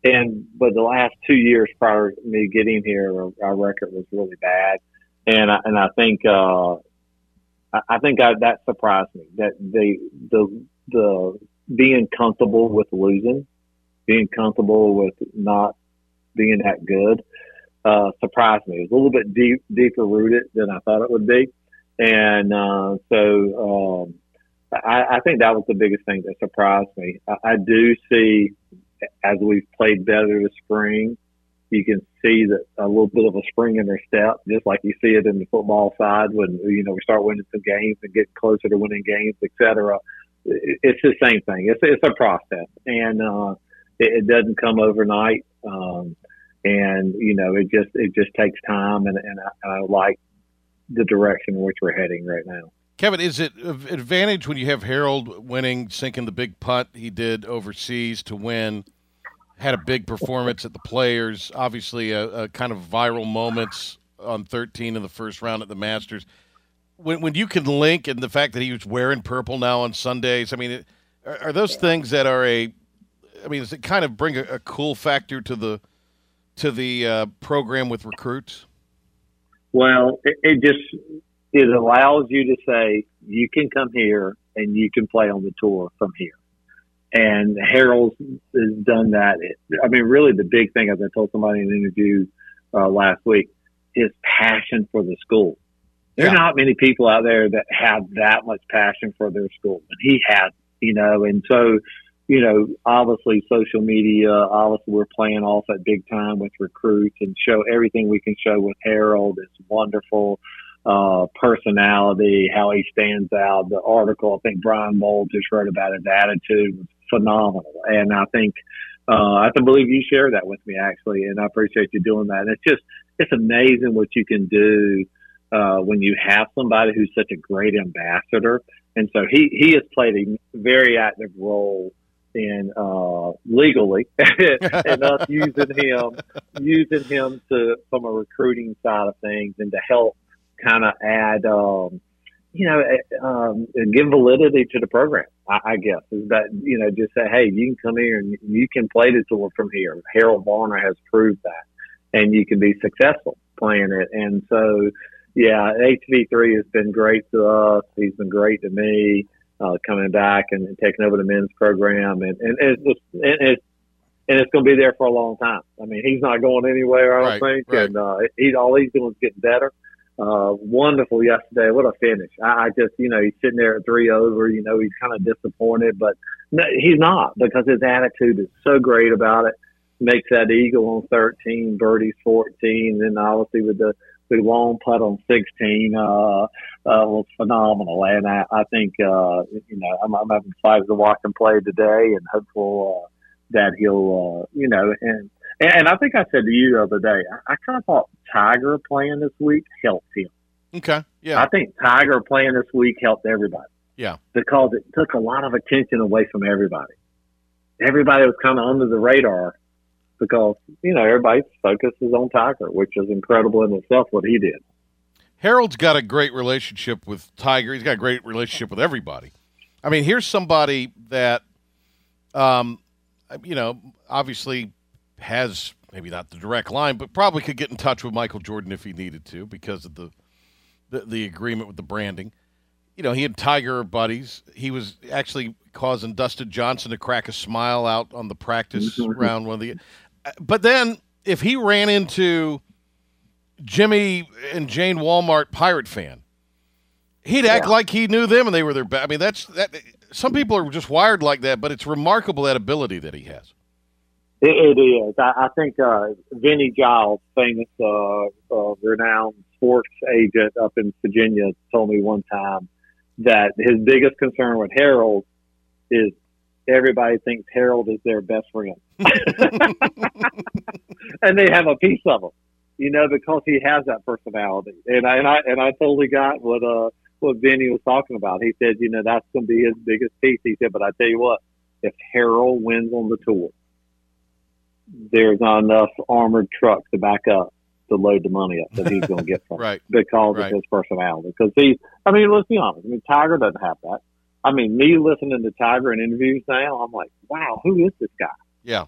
And but the last two years prior to me getting here, our, record was really bad. And I, and I think uh, I, I think I, that surprised me that they the the being comfortable with losing, being comfortable with not being that good, uh, surprised me. It was a little bit deep, deeper rooted than I thought it would be, and uh, so um, I, I think that was the biggest thing that surprised me. I, I do see as we've played better this spring, you can see that a little bit of a spring in their step, just like you see it in the football side when you know we start winning some games and get closer to winning games, et cetera. It- It's the same thing. It's it's a process, and uh, it, it doesn't come overnight. Um, and you know, it just it just takes time, and and I, I like the direction in which we're heading right now. Kevin, is it an advantage when you have Harold winning, sinking the big putt he did overseas to win? Had a big performance at the Players, obviously a, a kind of viral moments on 13 in the first round at the Masters. When when you can link and the fact that he was wearing purple now on Sundays, I mean, are, are those things that are a? I mean, does it kind of bring a, a cool factor to the to the uh, program with recruits? Well, it, it just it allows you to say you can come here and you can play on the tour from here. And Harold has done that. I mean, really, the big thing, as I told somebody in an interview uh, last week, his passion for the school. There are Yeah. not many people out there that have that much passion for their school, and he had, you know, and so, you know, obviously social media, obviously we're playing off at big time with recruits and show everything we can show with Harold. It's wonderful uh, personality, how he stands out. The article I think Brian Mold just wrote about his attitude was phenomenal, and I think uh, I can believe you shared that with me actually, and I appreciate you doing that. And it's just it's amazing what you can do uh, when you have somebody who's such a great ambassador. And so he he has played a very active role in uh, legally and us using him using him to from a recruiting side of things and to help kind of add um, you know uh, um, give validity to the program. I, I guess is that you know just say hey you can come here and you can play the tour from here. Harold Varner has proved that, and you can be successful playing it. And so yeah, HV3 has been great to us. He's been great to me uh, coming back and, and taking over the men's program, and and it's just, and it's and it's going to be there for a long time. I mean, he's not going anywhere. I don't Right, think, right. and uh, he's all he's doing is getting better. Uh, wonderful yesterday. What a finish! I, I just, you know, he's sitting there at three over. You know, he's kind of disappointed, but no, he's not because his attitude is so great about it. Makes that eagle on 13, birdies 14, and obviously with the the long putt on 16 uh, uh, was phenomenal. And I, I think, uh, you know, I'm, I'm having excited to watch him play today and hopeful uh, that he'll, uh, you know, and, and I think I said to you the other day, I, I kind of thought Tiger playing this week helped him. Okay. Yeah. I think Tiger playing this week helped everybody Yeah. because it took a lot of attention away from everybody. Everybody was kind of under the radar because, you know, everybody's focus is on Tiger, which is incredible in itself what he did. Harold's got a great relationship with Tiger. He's got a great relationship with everybody. I mean, here's somebody that, um, you know, obviously has maybe not the direct line, but probably could get in touch with Michael Jordan if he needed to because of the the, the agreement with the branding. You know, he and Tiger are buddies. He was actually causing Dustin Johnson to crack a smile out on the practice mm-hmm. round one of the. Uh, but then, if he ran into Jimmy and Jane Walmart pirate fan, he'd act Yeah. like he knew them and they were their. I mean, that's that. Some people are just wired like that, but it's remarkable that ability that he has. It, it is. I, I think uh, Vinny Giles, famous, uh, uh, renowned sports agent up in Virginia, told me one time that his biggest concern with Harold is everybody thinks Harold is their best friend, and they have a piece of him, you know, because he has that personality. And I and I and I totally got what uh what Vinny was talking about. He said, you know, that's going to be his biggest piece. He said, but I tell you what, if Harold wins on the tour there's not enough armored trucks to back up to load the money up that he's going to get from Right. because Right. of his personality. Because he, I mean, let's be honest. I mean, Tiger doesn't have that. I mean, me listening to Tiger in interviews now, I'm like, wow, who is this guy? Yeah.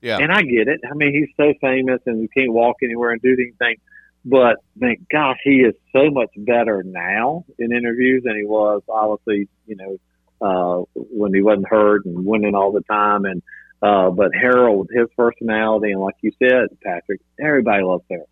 Yeah. And I get it. I mean, he's so famous and he can't walk anywhere and do anything. But man, gosh, he is so much better now in interviews than he was obviously, you know, uh, when he wasn't hurt and winning all the time. And uh, but Harold, his personality, and like you said, Patrick, everybody loves Harold.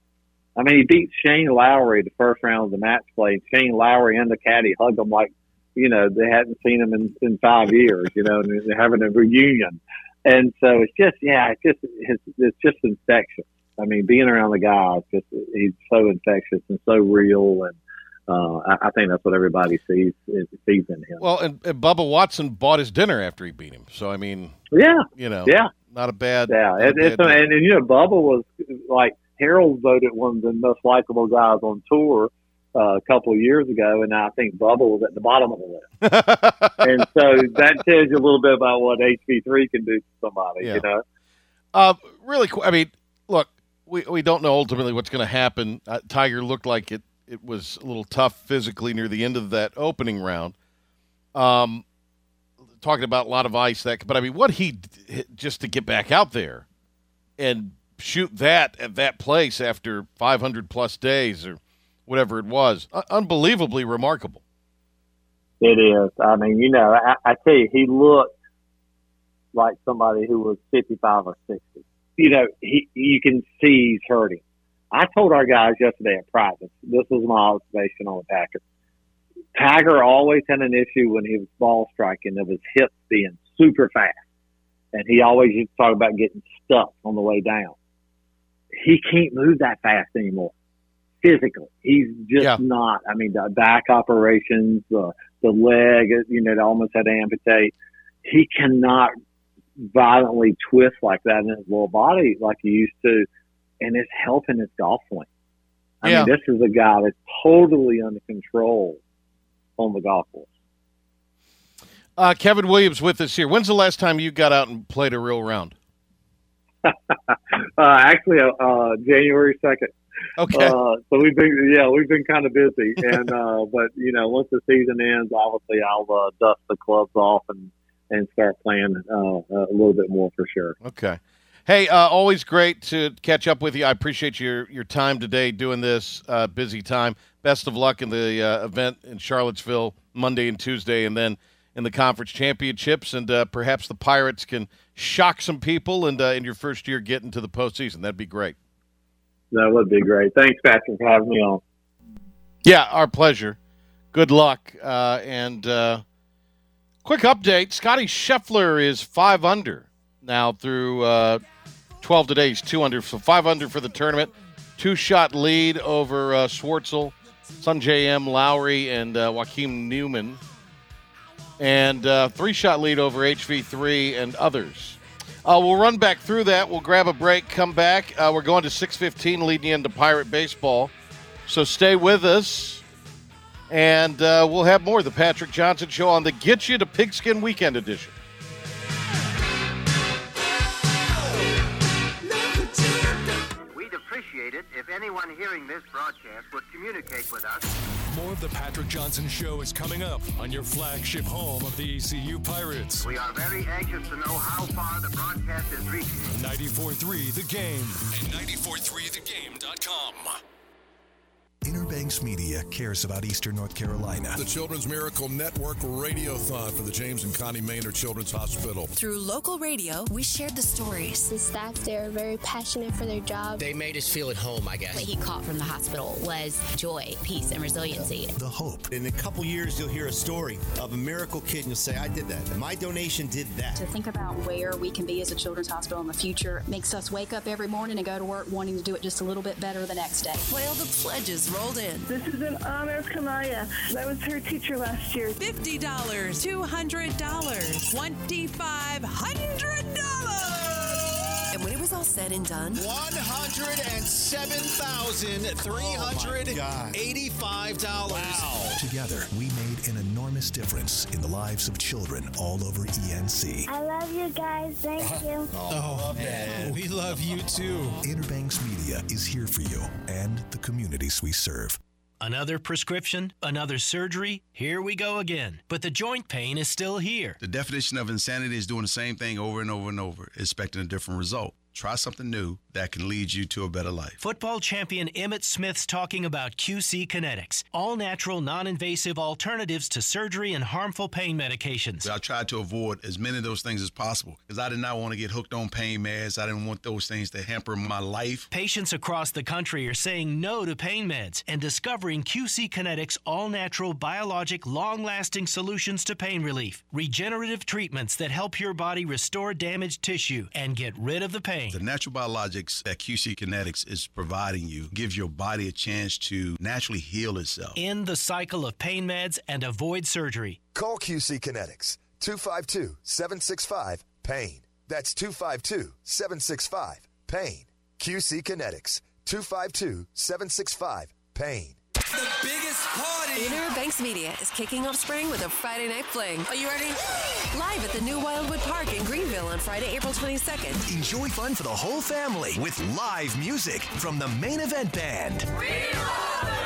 I mean, he beat Shane Lowry the first round of the match play. Shane Lowry and the caddy hugged him like, you know, they hadn't seen him in, in five years, you know, and they're having a reunion. And so it's just, yeah, it's just, it's, it's just infectious. I mean, being around the guy, is just, he's so infectious and so real. And uh, I, I think that's what everybody sees, sees in him. Well, and, and Bubba Watson bought his dinner after he beat him. So I mean, Yeah. you know, Yeah. not a bad. Yeah, a bad and, and you know Bubba was like Harold voted one of the most likable guys on tour uh, a couple of years ago, and I think Bubba was at the bottom of the list. and so that tells you a little bit about what HV3 can do to somebody. Yeah. You know, Uh, really. I mean, look, we, we don't know ultimately what's going to happen. Uh, Tiger looked like it, it was a little tough physically near the end of that opening round. Um, talking about a lot of ice that, but I mean, what he d- just to get back out there and shoot that at that place after 500 plus days or whatever it was, uh, unbelievably remarkable. it is. I mean, you know, I, I tell you, he looked like somebody who was 55 or 60. You know, he you can see he's hurting. I told our guys yesterday at practice, this was my observation on the Packers. Tiger always had an issue when he was ball striking of his hips being super fast. And he always used to talk about getting stuck on the way down. He can't move that fast anymore physically. He's just not. I mean, the back operations, the the leg, you know, they almost had to amputate. He cannot violently twist like that in his little body like he used to, and it's helping his golf swing. I Yeah. mean, this is a guy that's totally under control on the golf course. Uh, Kevin Williams with us here. When's the last time you got out and played a real round? Uh, actually, uh, uh, January second. Okay. Uh, so we've been, yeah, we've been kind of busy, and uh, but you know, once the season ends, obviously I'll uh, dust the clubs off and and start playing uh, a little bit more for sure. Okay. Hey, uh, always great to catch up with you. I appreciate your your time today doing this uh, busy time. Best of luck in the uh, event in Charlottesville Monday and Tuesday, and then in the conference championships, and uh, perhaps the Pirates can shock some people and uh, in your first year get into the postseason. That'd be great. That would be great. Thanks, Patrick, for having me on. Yeah, our pleasure. Good luck. Uh, and uh, quick update: Scotty Scheffler is five under now through uh, twelve today. He's two under, so five under for the tournament. Two shot lead over uh, Schwartzel, Sungjae Im Lowry, and uh, Joaquin Niemann, and uh, three shot lead over HV3 and others. Uh, we'll run back through that. We'll grab a break, come back. Uh, we're going to 6:15, leading into Pirate baseball. So stay with us, and uh, we'll have more of the Patrick Johnson Show on the Get You to Pigskin Weekend Edition. Anyone hearing this broadcast would communicate with us. More of the Patrick Johnson Show is coming up on your flagship home of the ECU Pirates. We are very anxious to know how far the broadcast is reaching. 94.3 The Game and 94.3thegame.com. Inner Banks Media cares about Eastern North Carolina. The Children's Miracle Network Radiothon for the James and Connie Maynard Children's Hospital. Through local radio, we shared the stories. The staff there are very passionate for their job. They made us feel at home, I guess. What he caught from the hospital was joy, peace, and resiliency. The hope. In a couple years, you'll hear a story of a miracle kid and you'll say, I did that. My donation did that. To think about where we can be as a children's hospital in the future makes us wake up every morning and go to work wanting to do it just a little bit better the next day. Well, the pledges rolled in. This is an honor, Kanaya. I was her teacher last year. $50, $200, $2,500. And when it was all said and done, $107,385. Together, we made an enormous difference in the lives of children all over ENC. I love you guys. Thank you. Oh, oh man. We love you too. Inner Banks Media is here for you and the communities we serve. Another prescription, another surgery, here we go again. But the joint pain is still here. The definition of insanity is doing the same thing over and over and over, expecting a different result. Try something new that can lead you to a better life. Football champion Emmitt Smith's talking about QC Kinetics, all natural, non invasive alternatives to surgery and harmful pain medications. I tried to avoid as many of those things as possible because I did not want to get hooked on pain meds. I didn't want those things to hamper my life. Patients across the country are saying no to pain meds and discovering QC Kinetics all natural, biologic, long lasting solutions to pain relief. Regenerative treatments that help your body restore damaged tissue and get rid of the pain. The natural biologics that QC Kinetics is providing you gives your body a chance to naturally heal itself. End the cycle of pain meds and avoid surgery. Call QC Kinetics 252 765 PAIN. That's 252 765 PAIN. QC Kinetics 252 765 PAIN. The biggest party. Inner Banks Media is kicking off spring with a Friday night fling. Are you ready? Live at the new Wildwood Park in Greenville on Friday, April 22nd. Enjoy fun for the whole family with live music from the main event band. You'll find adult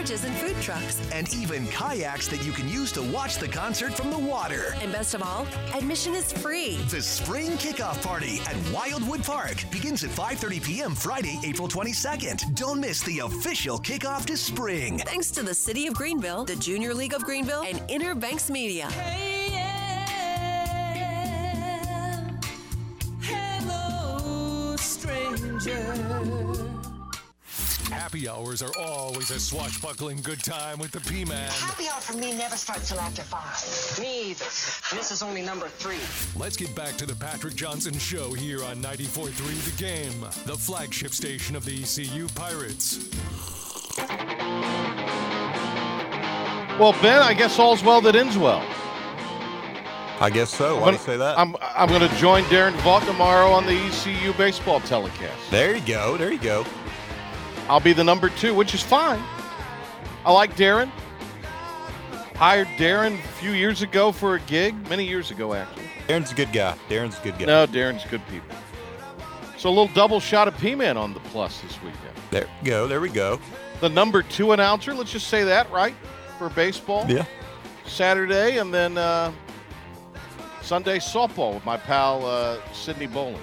beverages beverages and food trucks. And even kayaks that you can use to watch the concert from the water. And best of all, admission is free. The Spring Kickoff Party at Wildwood Park begins at 5:30 p.m. Friday, April 22nd. Don't miss the official kickoff to spring. Thanks to the City of Greenville, the Junior League of Greenville, and Inner Banks Media. Hello, stranger. Happy hours are always a swashbuckling good time with the P-Man. Happy hour for me never starts till after five. Me either. This is only number three. Let's get back to the Patrick Johnson Show here on 94.3 The Game, the flagship station of the ECU Pirates. Well, Ben, I guess all's well that ends well. I guess so. I'm Why do gonna- you say that? I'm I'm going to join Darren Vaught tomorrow on the ECU baseball telecast. there you go. There you go. I'll be the number two, which is fine. I like Darren. Hired Darren a few years ago for a gig, many years ago actually. Darren's a good guy. Darren's a good guy. No, Darren's good people. So a little double shot of P-Man on the plus this weekend. There you go. There we go. The number two announcer, let's just say that, right? For baseball. Yeah. Saturday, and then uh, Sunday softball with my pal uh, Sydney Bolin.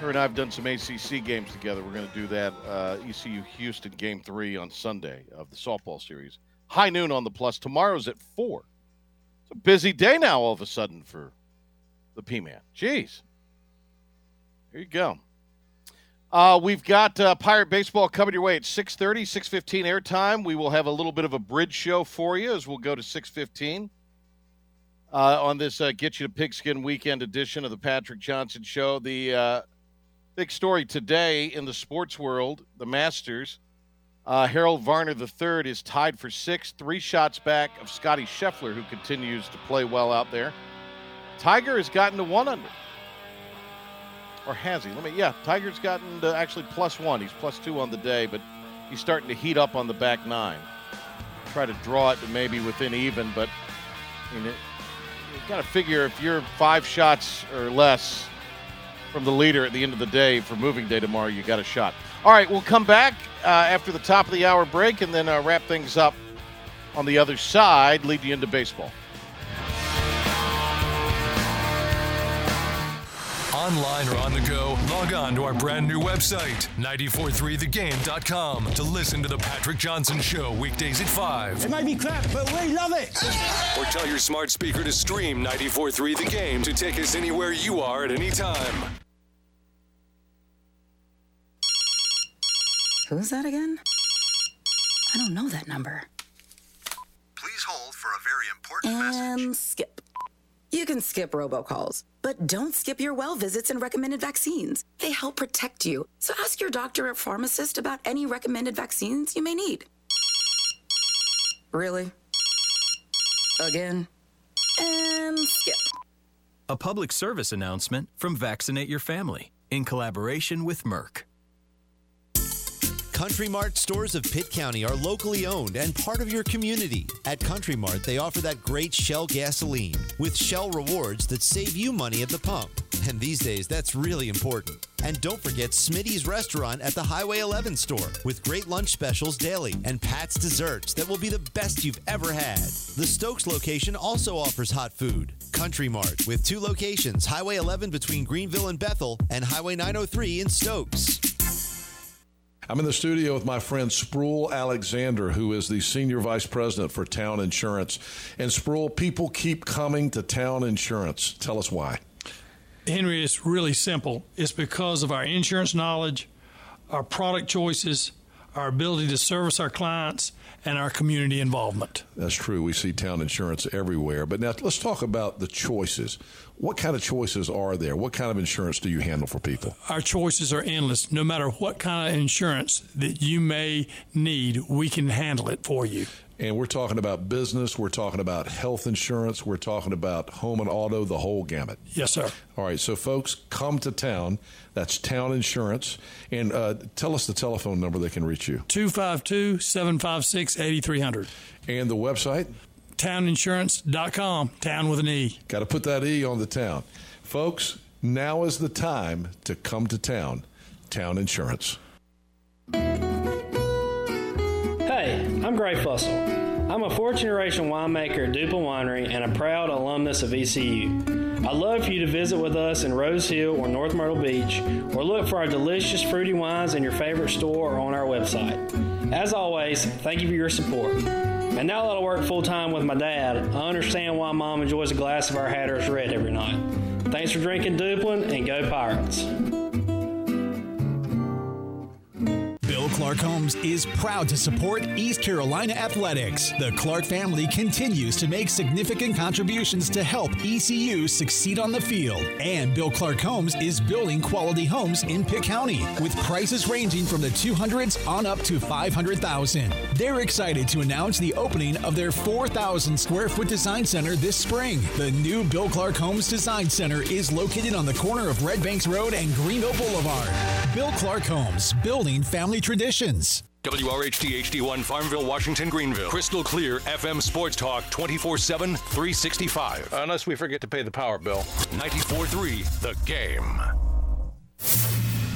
Her and I have done some ACC games together. We're going to do that uh, ECU Houston game three on Sunday of the softball series. High noon on the plus. Tomorrow's at four. It's a busy day now all of a sudden for the P Man. Jeez. Here you go. Uh, we've got uh, Pirate Baseball coming your way at 6.30, 6.15 airtime. We will have a little bit of a bridge show for you as we'll go to 6.15 uh, on this uh, Get You to Pigskin Weekend edition of the Patrick Johnson Show. The uh, big story today in the sports world, the Masters, uh, Harold Varner III is tied for sixth, three shots back of Scotty Scheffler, who continues to play well out there. Tiger has gotten to one under. Or has he? Let me. Yeah, Tiger's gotten to actually plus one. He's plus two on the day, but he's starting to heat up on the back nine. Try to draw it to maybe within even, but mean, it, you got to figure if you're five shots or less from the leader at the end of the day for moving day tomorrow, you got a shot. All right, we'll come back uh, after the top of the hour break and then uh, wrap things up on the other side, lead you into baseball. Online or on the go, log on to our brand new website, 943thegame.com, to listen to The Patrick Johnson Show weekdays at 5. It might be crap, but we love it. Or tell your smart speaker to stream 943 The Game to take us anywhere you are at any time. Who's that again? I don't know that number. Please hold for a very important message. And skip. You can skip robocalls, but don't skip your well visits and recommended vaccines. They help protect you. So ask your doctor or pharmacist about any recommended vaccines you may need. Really? Again? And skip. A public service announcement from Vaccinate Your Family in collaboration with Merck. Country Mart stores of Pitt County are locally owned and part of your community. At Country Mart, they offer that great Shell gasoline with Shell rewards that save you money at the pump. And these days, that's really important. And don't forget Smitty's restaurant at the Highway 11 store with great lunch specials daily and Pat's desserts that will be the best you've ever had. The Stokes location also offers hot food. Country Mart with two locations Highway 11 between Greenville and Bethel and Highway 903 in Stokes. I'm in the studio with my friend Sproul Alexander, who is the Senior Vice President for Town Insurance. And Sproul, people keep coming to Town Insurance. Tell us why. Henry, it's really simple. It's because of our insurance knowledge, our product choices, our ability to service our clients, and our community involvement. That's true. We see town insurance everywhere. But now let's talk about the choices. What kind of choices are there? What kind of insurance do you handle for people? Our choices are endless. No matter what kind of insurance that you may need, we can handle it for you. And we're talking about business, we're talking about health insurance, we're talking about home and auto, the whole gamut. Yes, sir. All right, so folks, come to town. That's Town Insurance. And uh, tell us the telephone number they can reach you. 252 756 8300. And the website? Towninsurance.com. Town with an E. Got to put that E on the town. Folks, now is the time to come to town. Town Insurance. Hey, I'm Gray Fussell. I'm a fourth generation winemaker at Duplin Winery and a proud alumnus of ECU. I'd love for you to visit with us in Rose Hill or North Myrtle Beach, or look for our delicious fruity wines in your favorite store or on our website. As always, thank you for your support. And now that I work full time with my dad, I understand why mom enjoys a glass of our Hatteras Red every night. Thanks for drinking Duplin and go Pirates. Clark Homes is proud to support East Carolina athletics. The Clark family continues to make significant contributions to help ECU succeed on the field. And Bill Clark Homes is building quality homes in Pitt County with prices ranging from the 200s on up to 500,000. They're excited to announce the opening of their 4,000 square foot design center this spring. The new Bill Clark Homes Design Center is located on the corner of Red Banks Road and Greenville Boulevard. Bill Clark Homes, building family traditions. WRHD HD1 Farmville, Washington, Greenville. Crystal clear FM Sports Talk 24 7, 365. Unless we forget to pay the power bill. 94 3, The Game.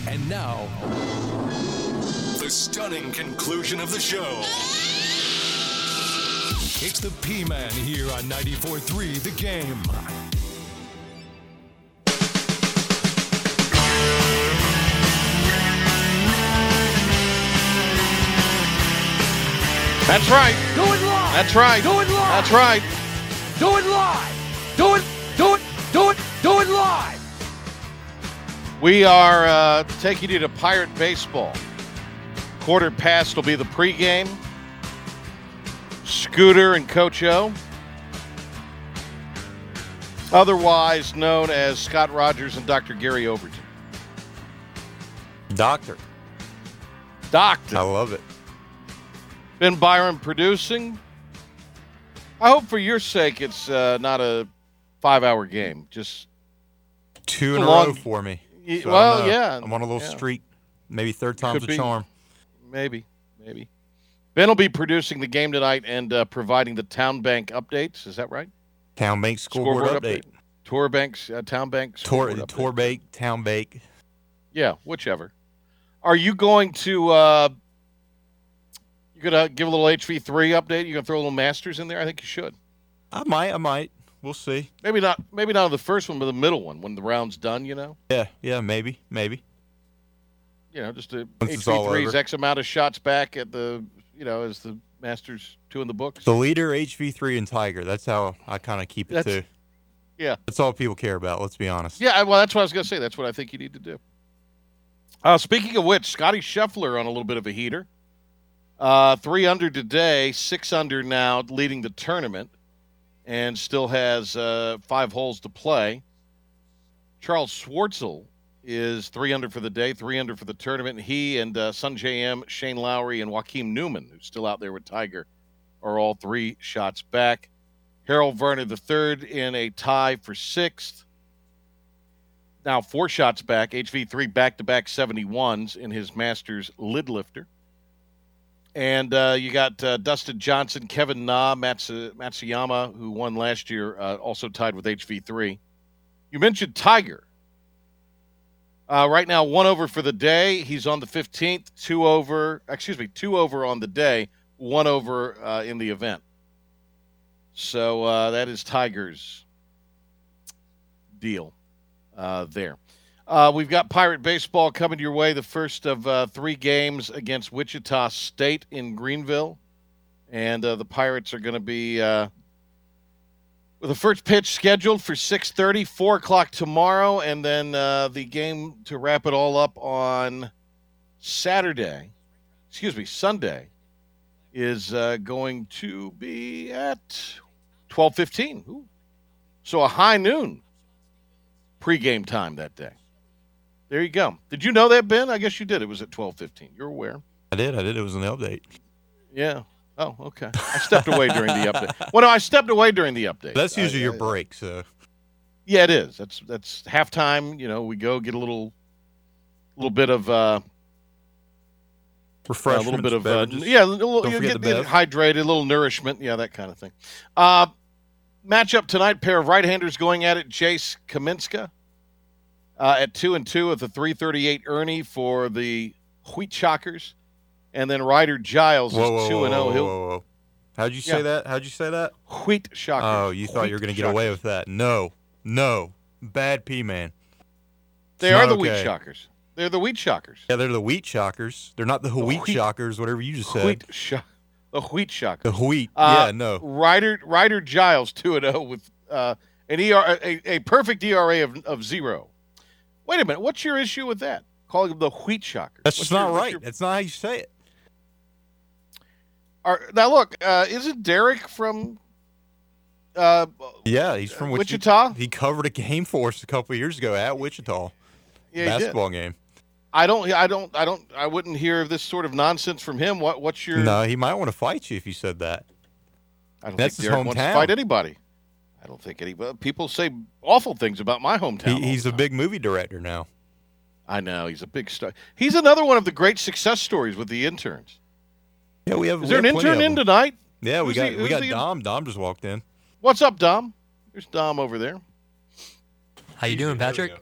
And now, the stunning conclusion of the show. It's the P Man here on 94 3, The Game. That's right. Do it live. That's right. Do it live. That's right. Do it live. Do it. Do it. Do it. Do it live. We are uh, taking you to Pirate Baseball. Quarter past will be the pregame. Scooter and Coach O, otherwise known as Scott Rogers and Dr. Gary Overton. Doctor. Doctor. I love it. Ben Byron producing. I hope for your sake it's uh, not a five hour game. Just Two in a long- row for me. So well, know. yeah, I'm on a little yeah. streak. Maybe third time's Could a be. charm. Maybe, maybe. Ben will be producing the game tonight and uh, providing the TowneBank updates. Is that right? TowneBank scoreboard, update. Tour Banks, uh, TowneBank. Scoreboard update. Tor Bake, Town bank. Yeah, whichever. Are you going to? Uh, you gonna give a little HV three update? You gonna throw a little Masters in there? I think you should. I might, I might. We'll see. Maybe not. Maybe not the first one, but the middle one when the round's done. You know. Yeah, yeah, maybe, maybe. You know, just a Once it's all HV three's over. X amount of shots back at the. You know, as the Masters two in the books. The leader, HV3 and Tiger. That's how I kind of keep it That's- too. Yeah. That's all people care about. Let's be honest. Yeah, well, that's what I was to say. That's what I think you need to do. Uh, speaking of which, Scotty Scheffler on a little bit of a heater. Uh, three under today, six under now, leading the tournament, and still has uh, five holes to play. Charles Schwartzel is three under for the day, three under for the tournament. He and uh, Sungjae Im, Shane Lowry, and Joaquin Niemann, who's still out there with Tiger, are all three shots back. Harold Varner the third in a tie for sixth. Now four shots back. HV3 back-to-back 71s in his Masters lid lifter. And uh, you got uh, Dustin Johnson, Kevin Na, Matsu- Matsuyama, who won last year, uh, also tied with HV3. You mentioned Tiger. Uh, right now, one over for the day. He's on the 15th, two over, excuse me, two over on the day, one over uh, in the event. So uh, that is Tiger's deal there. Uh, we've got Pirate Baseball coming your way, the first of uh, three games against Wichita State in Greenville. And uh, the Pirates are going to be uh, with the first pitch scheduled for 6.30, 4 o'clock tomorrow, and then uh, the game to wrap it all up on Saturday, excuse me, Sunday, is uh, going to be at 12.15. Ooh. So a high noon pregame time that day. There you go. Did you know that, Ben? I guess you did. It was at 12.15. You're aware. I did. I did. It was an update. Yeah. Oh, okay. I stepped away during the update. Well, no, I stepped away during the update. That's usually I- your I- break. So Yeah, it is. That's that's halftime. You know, we go get a little, little bit of uh, refreshment, a little bit of uh, yeah, a little, you get, get hydrated, a little nourishment, yeah, that kind of thing. Uh, matchup tonight: pair of right-handers going at it. Jace Kaminska uh, at two and two with a 338 Ernie for the Wheat Shockers, and then Ryder Giles Whoa, whoa, is two whoa, and zero. whoa, whoa, whoa. How'd you say Yeah. that? How'd you say that? Wheat shockers. Oh, you thought you were going to get away with that? No, no, bad P man. They are the wheat shockers. They're the wheat shockers. Yeah, they're the wheat shockers. They're not the wheat, wheat- shockers. Whatever you just said. Wheat shock. The wheat shockers. The wheat. Uh, yeah, no. Ryder Ryder Giles two and zero with uh, an ER a, a perfect ERA of, of zero. Wait a minute. What's your issue with that? Calling him the wheat shockers. That's just your- not right. your- That's not how you say it. Are, now look, uh, isn't Derek from? Uh, Yeah, he's from Wichi- Wichita? He covered a game for us a couple years ago at Wichita. Yeah, he did. basketball game. I don't. I don't. I don't. I wouldn't hear this sort of nonsense from him. What? What's your? No, he might want to fight you if you said that. I don't That's think Derek wants to hometown. fight anybody. I don't think any. well, People say awful things about my hometown. He, he's a big movie director now. I know he's a big star. He's another one of the great success stories with the interns. Yeah, we have. Is we there an have plenty intern in tonight? Yeah, we got the- we got the- Dom. Dom just walked in. What's up, Dom? There's Dom over there. How you doing, Patrick?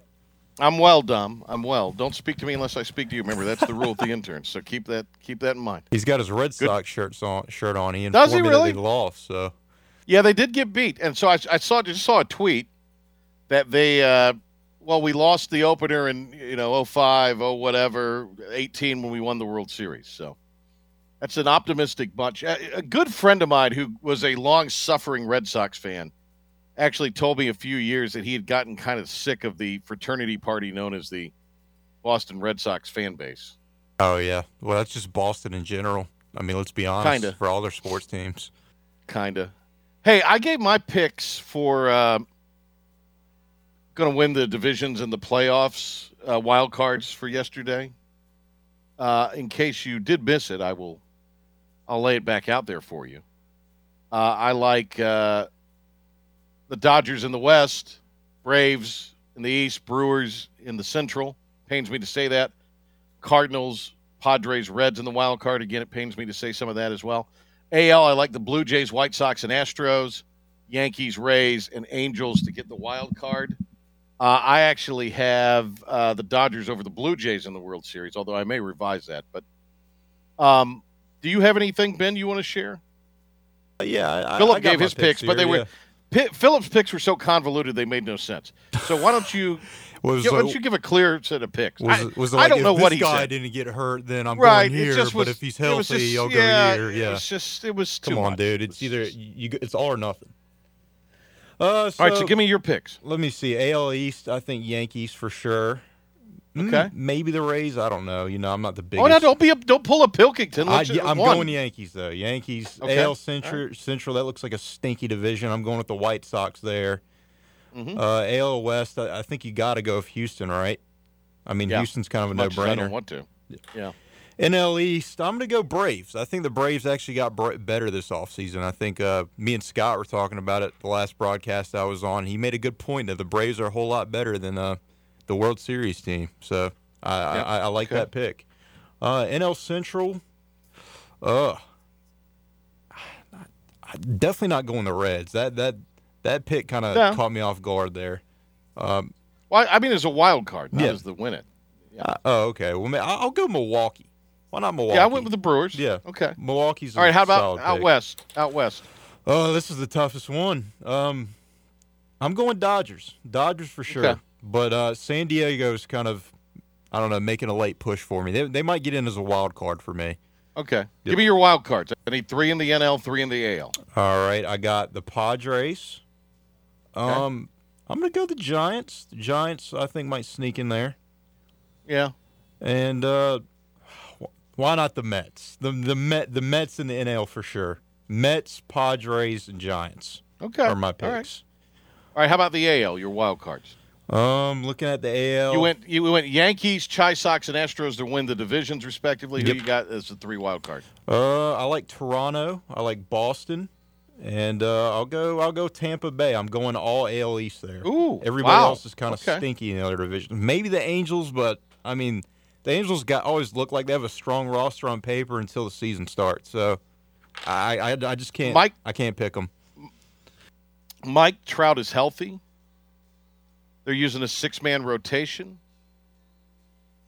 I'm well, Dom. I'm well. Don't speak to me unless I speak to you. Remember, that's the rule with the interns. So keep that keep that in mind. He's got his Red Good. Sox shirts on. Shirt on. He Does he me really? that they lost. So Yeah, they did get beat, and so I, I saw just saw a tweet that they uh, well we lost the opener in you know 05, 0 whatever 18 when we won the World Series. So that's an optimistic bunch. A, a good friend of mine who was a long suffering Red Sox fan actually told me a few years that he had gotten kind of sick of the fraternity party known as the Boston Red Sox fan base. Oh yeah. Well, that's just Boston in general. I mean, let's be honest. Kinda. For all their sports teams. Kinda. Hey, I gave my picks for uh, going to win the divisions and the playoffs uh, wild cards for yesterday. Uh, in case you did miss it, I will. I'll lay it back out there for you. Uh, I like uh, the Dodgers in the West, Braves in the East, Brewers in the Central. Pains me to say that. Cardinals, Padres, Reds in the wild card. Again, it pains me to say some of that as well. AL, I like the Blue Jays, White Sox, and Astros, Yankees, Rays, and Angels to get the wild card. Uh, I actually have uh, the Dodgers over the Blue Jays in the World Series, although I may revise that. But um, do you have anything, Ben, you want to share? Uh, yeah, I, Philip I gave his picks, but they here, were yeah. Pi Philip's picks were so convoluted they made no sense. So why don't you? Was, yeah, why don't you give a clear set of picks? Was, I, was it I like, don't if know this what he guy said. didn't get hurt, then I'm right, going here. just but if he's healthy, just- I'll go yeah, here. it Yeah. was just it was Come on, much. dude. It's either you. It's all or nothing. Uh, so, All right, so give me your picks. Let me see. AL East. I think Yankees for sure. Mm, Okay. maybe the Rays. I don't know. You know, I'm not the biggest. Oh no! Don't be a, don't pull a Pilkington. I, Let's yeah, going Yankees though. Yankees. Okay. AL Central. Central. That looks like a stinky division. I'm going with the White Sox there. Mhm. Uh, AL West. I, I think you got to go with Houston, right? I mean, Yeah. Houston's kind of a no brainer. I don't want to. Yeah. NL East, I'm going to go Braves. I think the Braves actually got br- better this offseason. I think uh, me and Scott were talking about it the last broadcast I was on. He made a good point that the Braves are a whole lot better than uh, the World Series team. So I, Yeah. I, I like Okay. that pick. Uh, NL Central, uh, definitely not going the Reds. That that that pick kind of Yeah. caught me off guard there. Um, Well, I mean, as a wild card, not Yeah. as the win it. uh, oh, okay. Well, ma- I- I'll go Milwaukee. Why not Milwaukee? Yeah, I went with the Brewers. Yeah. Okay. Milwaukee's. All right. How about out pick. west? Out west. Oh, this is the toughest one. Um, I'm going Dodgers. Dodgers for sure. Okay. But uh, San Diego's kind of, I don't know, making a late push for me. They, they might get in as a wild card for me. Okay. Give me your wild cards. I need three in the NL, three in the AL. All right, I got the Padres. Um, I'm gonna go the Giants. The Giants, I think, might sneak in there. Yeah. And uh, why not the Mets? The the Met the Mets in the NL for sure. Mets, Padres, and Giants. Okay. Are my All right. picks. All right. How about the AL? Your wild cards. Um, looking at the AL. You went. You went Yankees, Chi Sox, and Astros to win the divisions respectively. Who you got as the three wild cards? Uh, I like Toronto. I like Boston, and uh, I'll go. I'll go Tampa Bay. I'm going all AL East there. Ooh, everybody wow. else is kind of Okay. stinky in the other division. Maybe the Angels, but I mean, the Angels got always look like they have a strong roster on paper until the season starts. So, I I, I just can't. Mike- I can't pick them. Mike Trout is healthy. They're using a six-man rotation.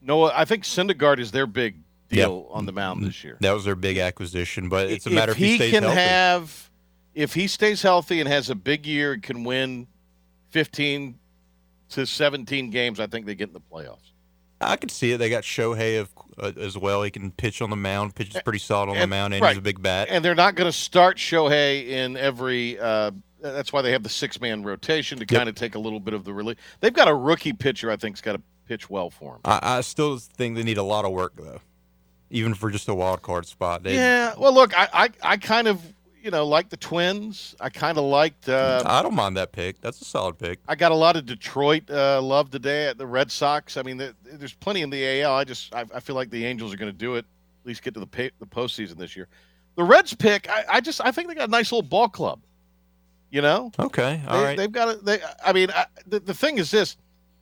Noah, I think Syndergaard is their big deal on the mound this year. That was their big acquisition, but it's a if matter if he, he stays can healthy. have, if he stays healthy and has a big year, and can win fifteen to seventeen games. I think they get in the playoffs. I could see it. They got Shohei of, uh, as well. He can pitch on the mound. Pitches pretty solid on the mound, and right. he's a big bat. And they're not going to start Shohei in every. Uh, that's why they have the six man rotation to Yep. kind of take a little bit of the relief. They've got a rookie pitcher. I think's got to pitch well for him. I, I still think they need a lot of work though, even for just a wild card spot. They, Yeah. Well, look, I, I, I kind of, you know, like the Twins. I kind of liked. Uh, I don't mind that pick. That's a solid pick. I got a lot of Detroit uh, love today at the Red Sox. I mean, there- there's plenty in the AL. I just, I, I feel like the Angels are going to do it. At least get to the pay, the postseason this year. The Reds pick, I, I just, I think they got a nice little ball club. You know. Okay. All they, right. They've got it. They, I mean, I, the, the thing is this: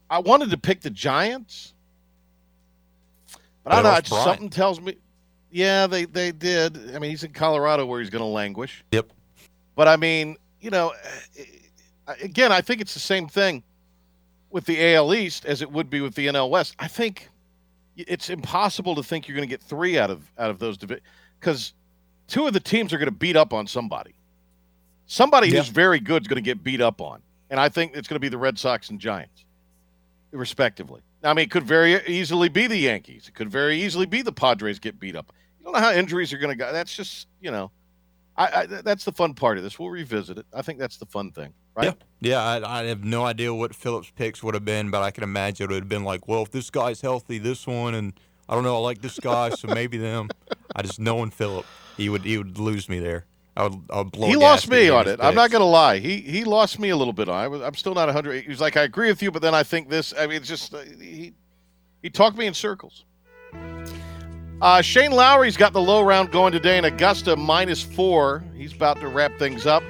I wanted to pick the Giants, but I don't know. Bryant. Something tells me, yeah, they they did. I mean, he's in Colorado where he's going to languish. Yep. But I mean, you know, uh, again, I think it's the same thing with the AL East as it would be with the NL West. I think it's impossible to think you're going to get three out of out of those divisions because two of the teams are going to beat up on somebody. Somebody Yeah. who's very good is going to get beat up on, and I think it's going to be the Red Sox and Giants, respectively. I mean, it could very easily be the Yankees. It could very easily be the Padres get beat up. You don't know how injuries are going to go. That's just you know, I, I that's the fun part of this. We'll revisit it. I think that's the fun thing, right? Yeah, I, I have no idea what Phillips' picks would have been, but I can imagine it would have been like, well, if this guy's healthy, this one, and I don't know, I like this guy, so maybe them. I just knowing Philip, he would he would lose me there. I would, I would blow. he lost me on it. I'm not going to lie. He he lost me a little bit on. it. I was, I'm still not 100. He was like, I agree with you, but then I think this. I mean, it's just uh, he he talked me in circles. Uh, Shane Lowry's got the low round going today in Augusta minus four. He's about to wrap things up.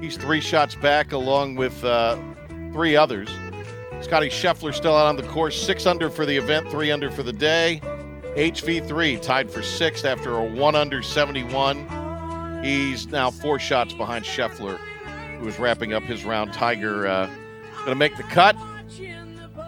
He's three shots back along with uh, three others. Scotty Scheffler still out on the course, six under for the event, three under for the day. HV3 tied for sixth after a one under 71. He's now four shots behind Scheffler, who is wrapping up his round. Tiger uh, going to make the cut,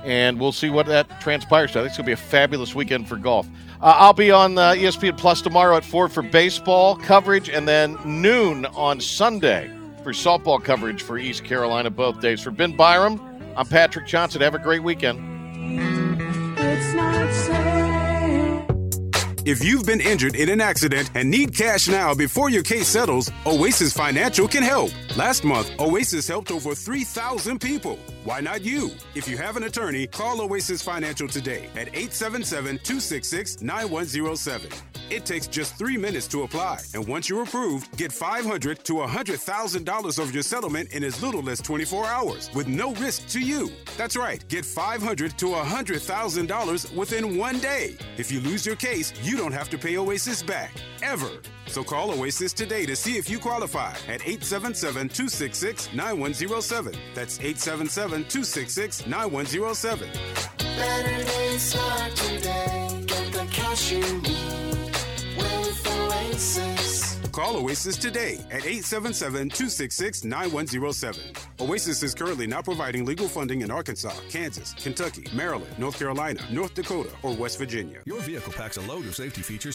and we'll see what that transpires. I think it's going to be a fabulous weekend for golf. Uh, I'll be on uh, ESPN Plus tomorrow at 4 for baseball coverage, and then noon on Sunday for softball coverage for East Carolina both days. For Ben Byram, I'm Patrick Johnson. Have a great weekend. If you've been injured in an accident and need cash now before your case settles, Oasis Financial can help. Last month, Oasis helped over 3,000 people. Why not you? If you have an attorney, call Oasis Financial today at 877 266 9107. It takes just three minutes to apply, and once you're approved, get $500 to $100,000 of your settlement in as little as 24 hours with no risk to you. That's right, get $500 to $100,000 within one day. If you lose your case, you don't have to pay Oasis back, ever. So call Oasis today to see if you qualify at 877 266 9107. That's 877 266 9107. Better days start today. Get the cash you need with Oasis. Call Oasis today at 877 266 9107. Oasis is currently not providing legal funding in Arkansas, Kansas, Kentucky, Maryland, North Carolina, North Dakota, or West Virginia. Your vehicle packs a load of safety features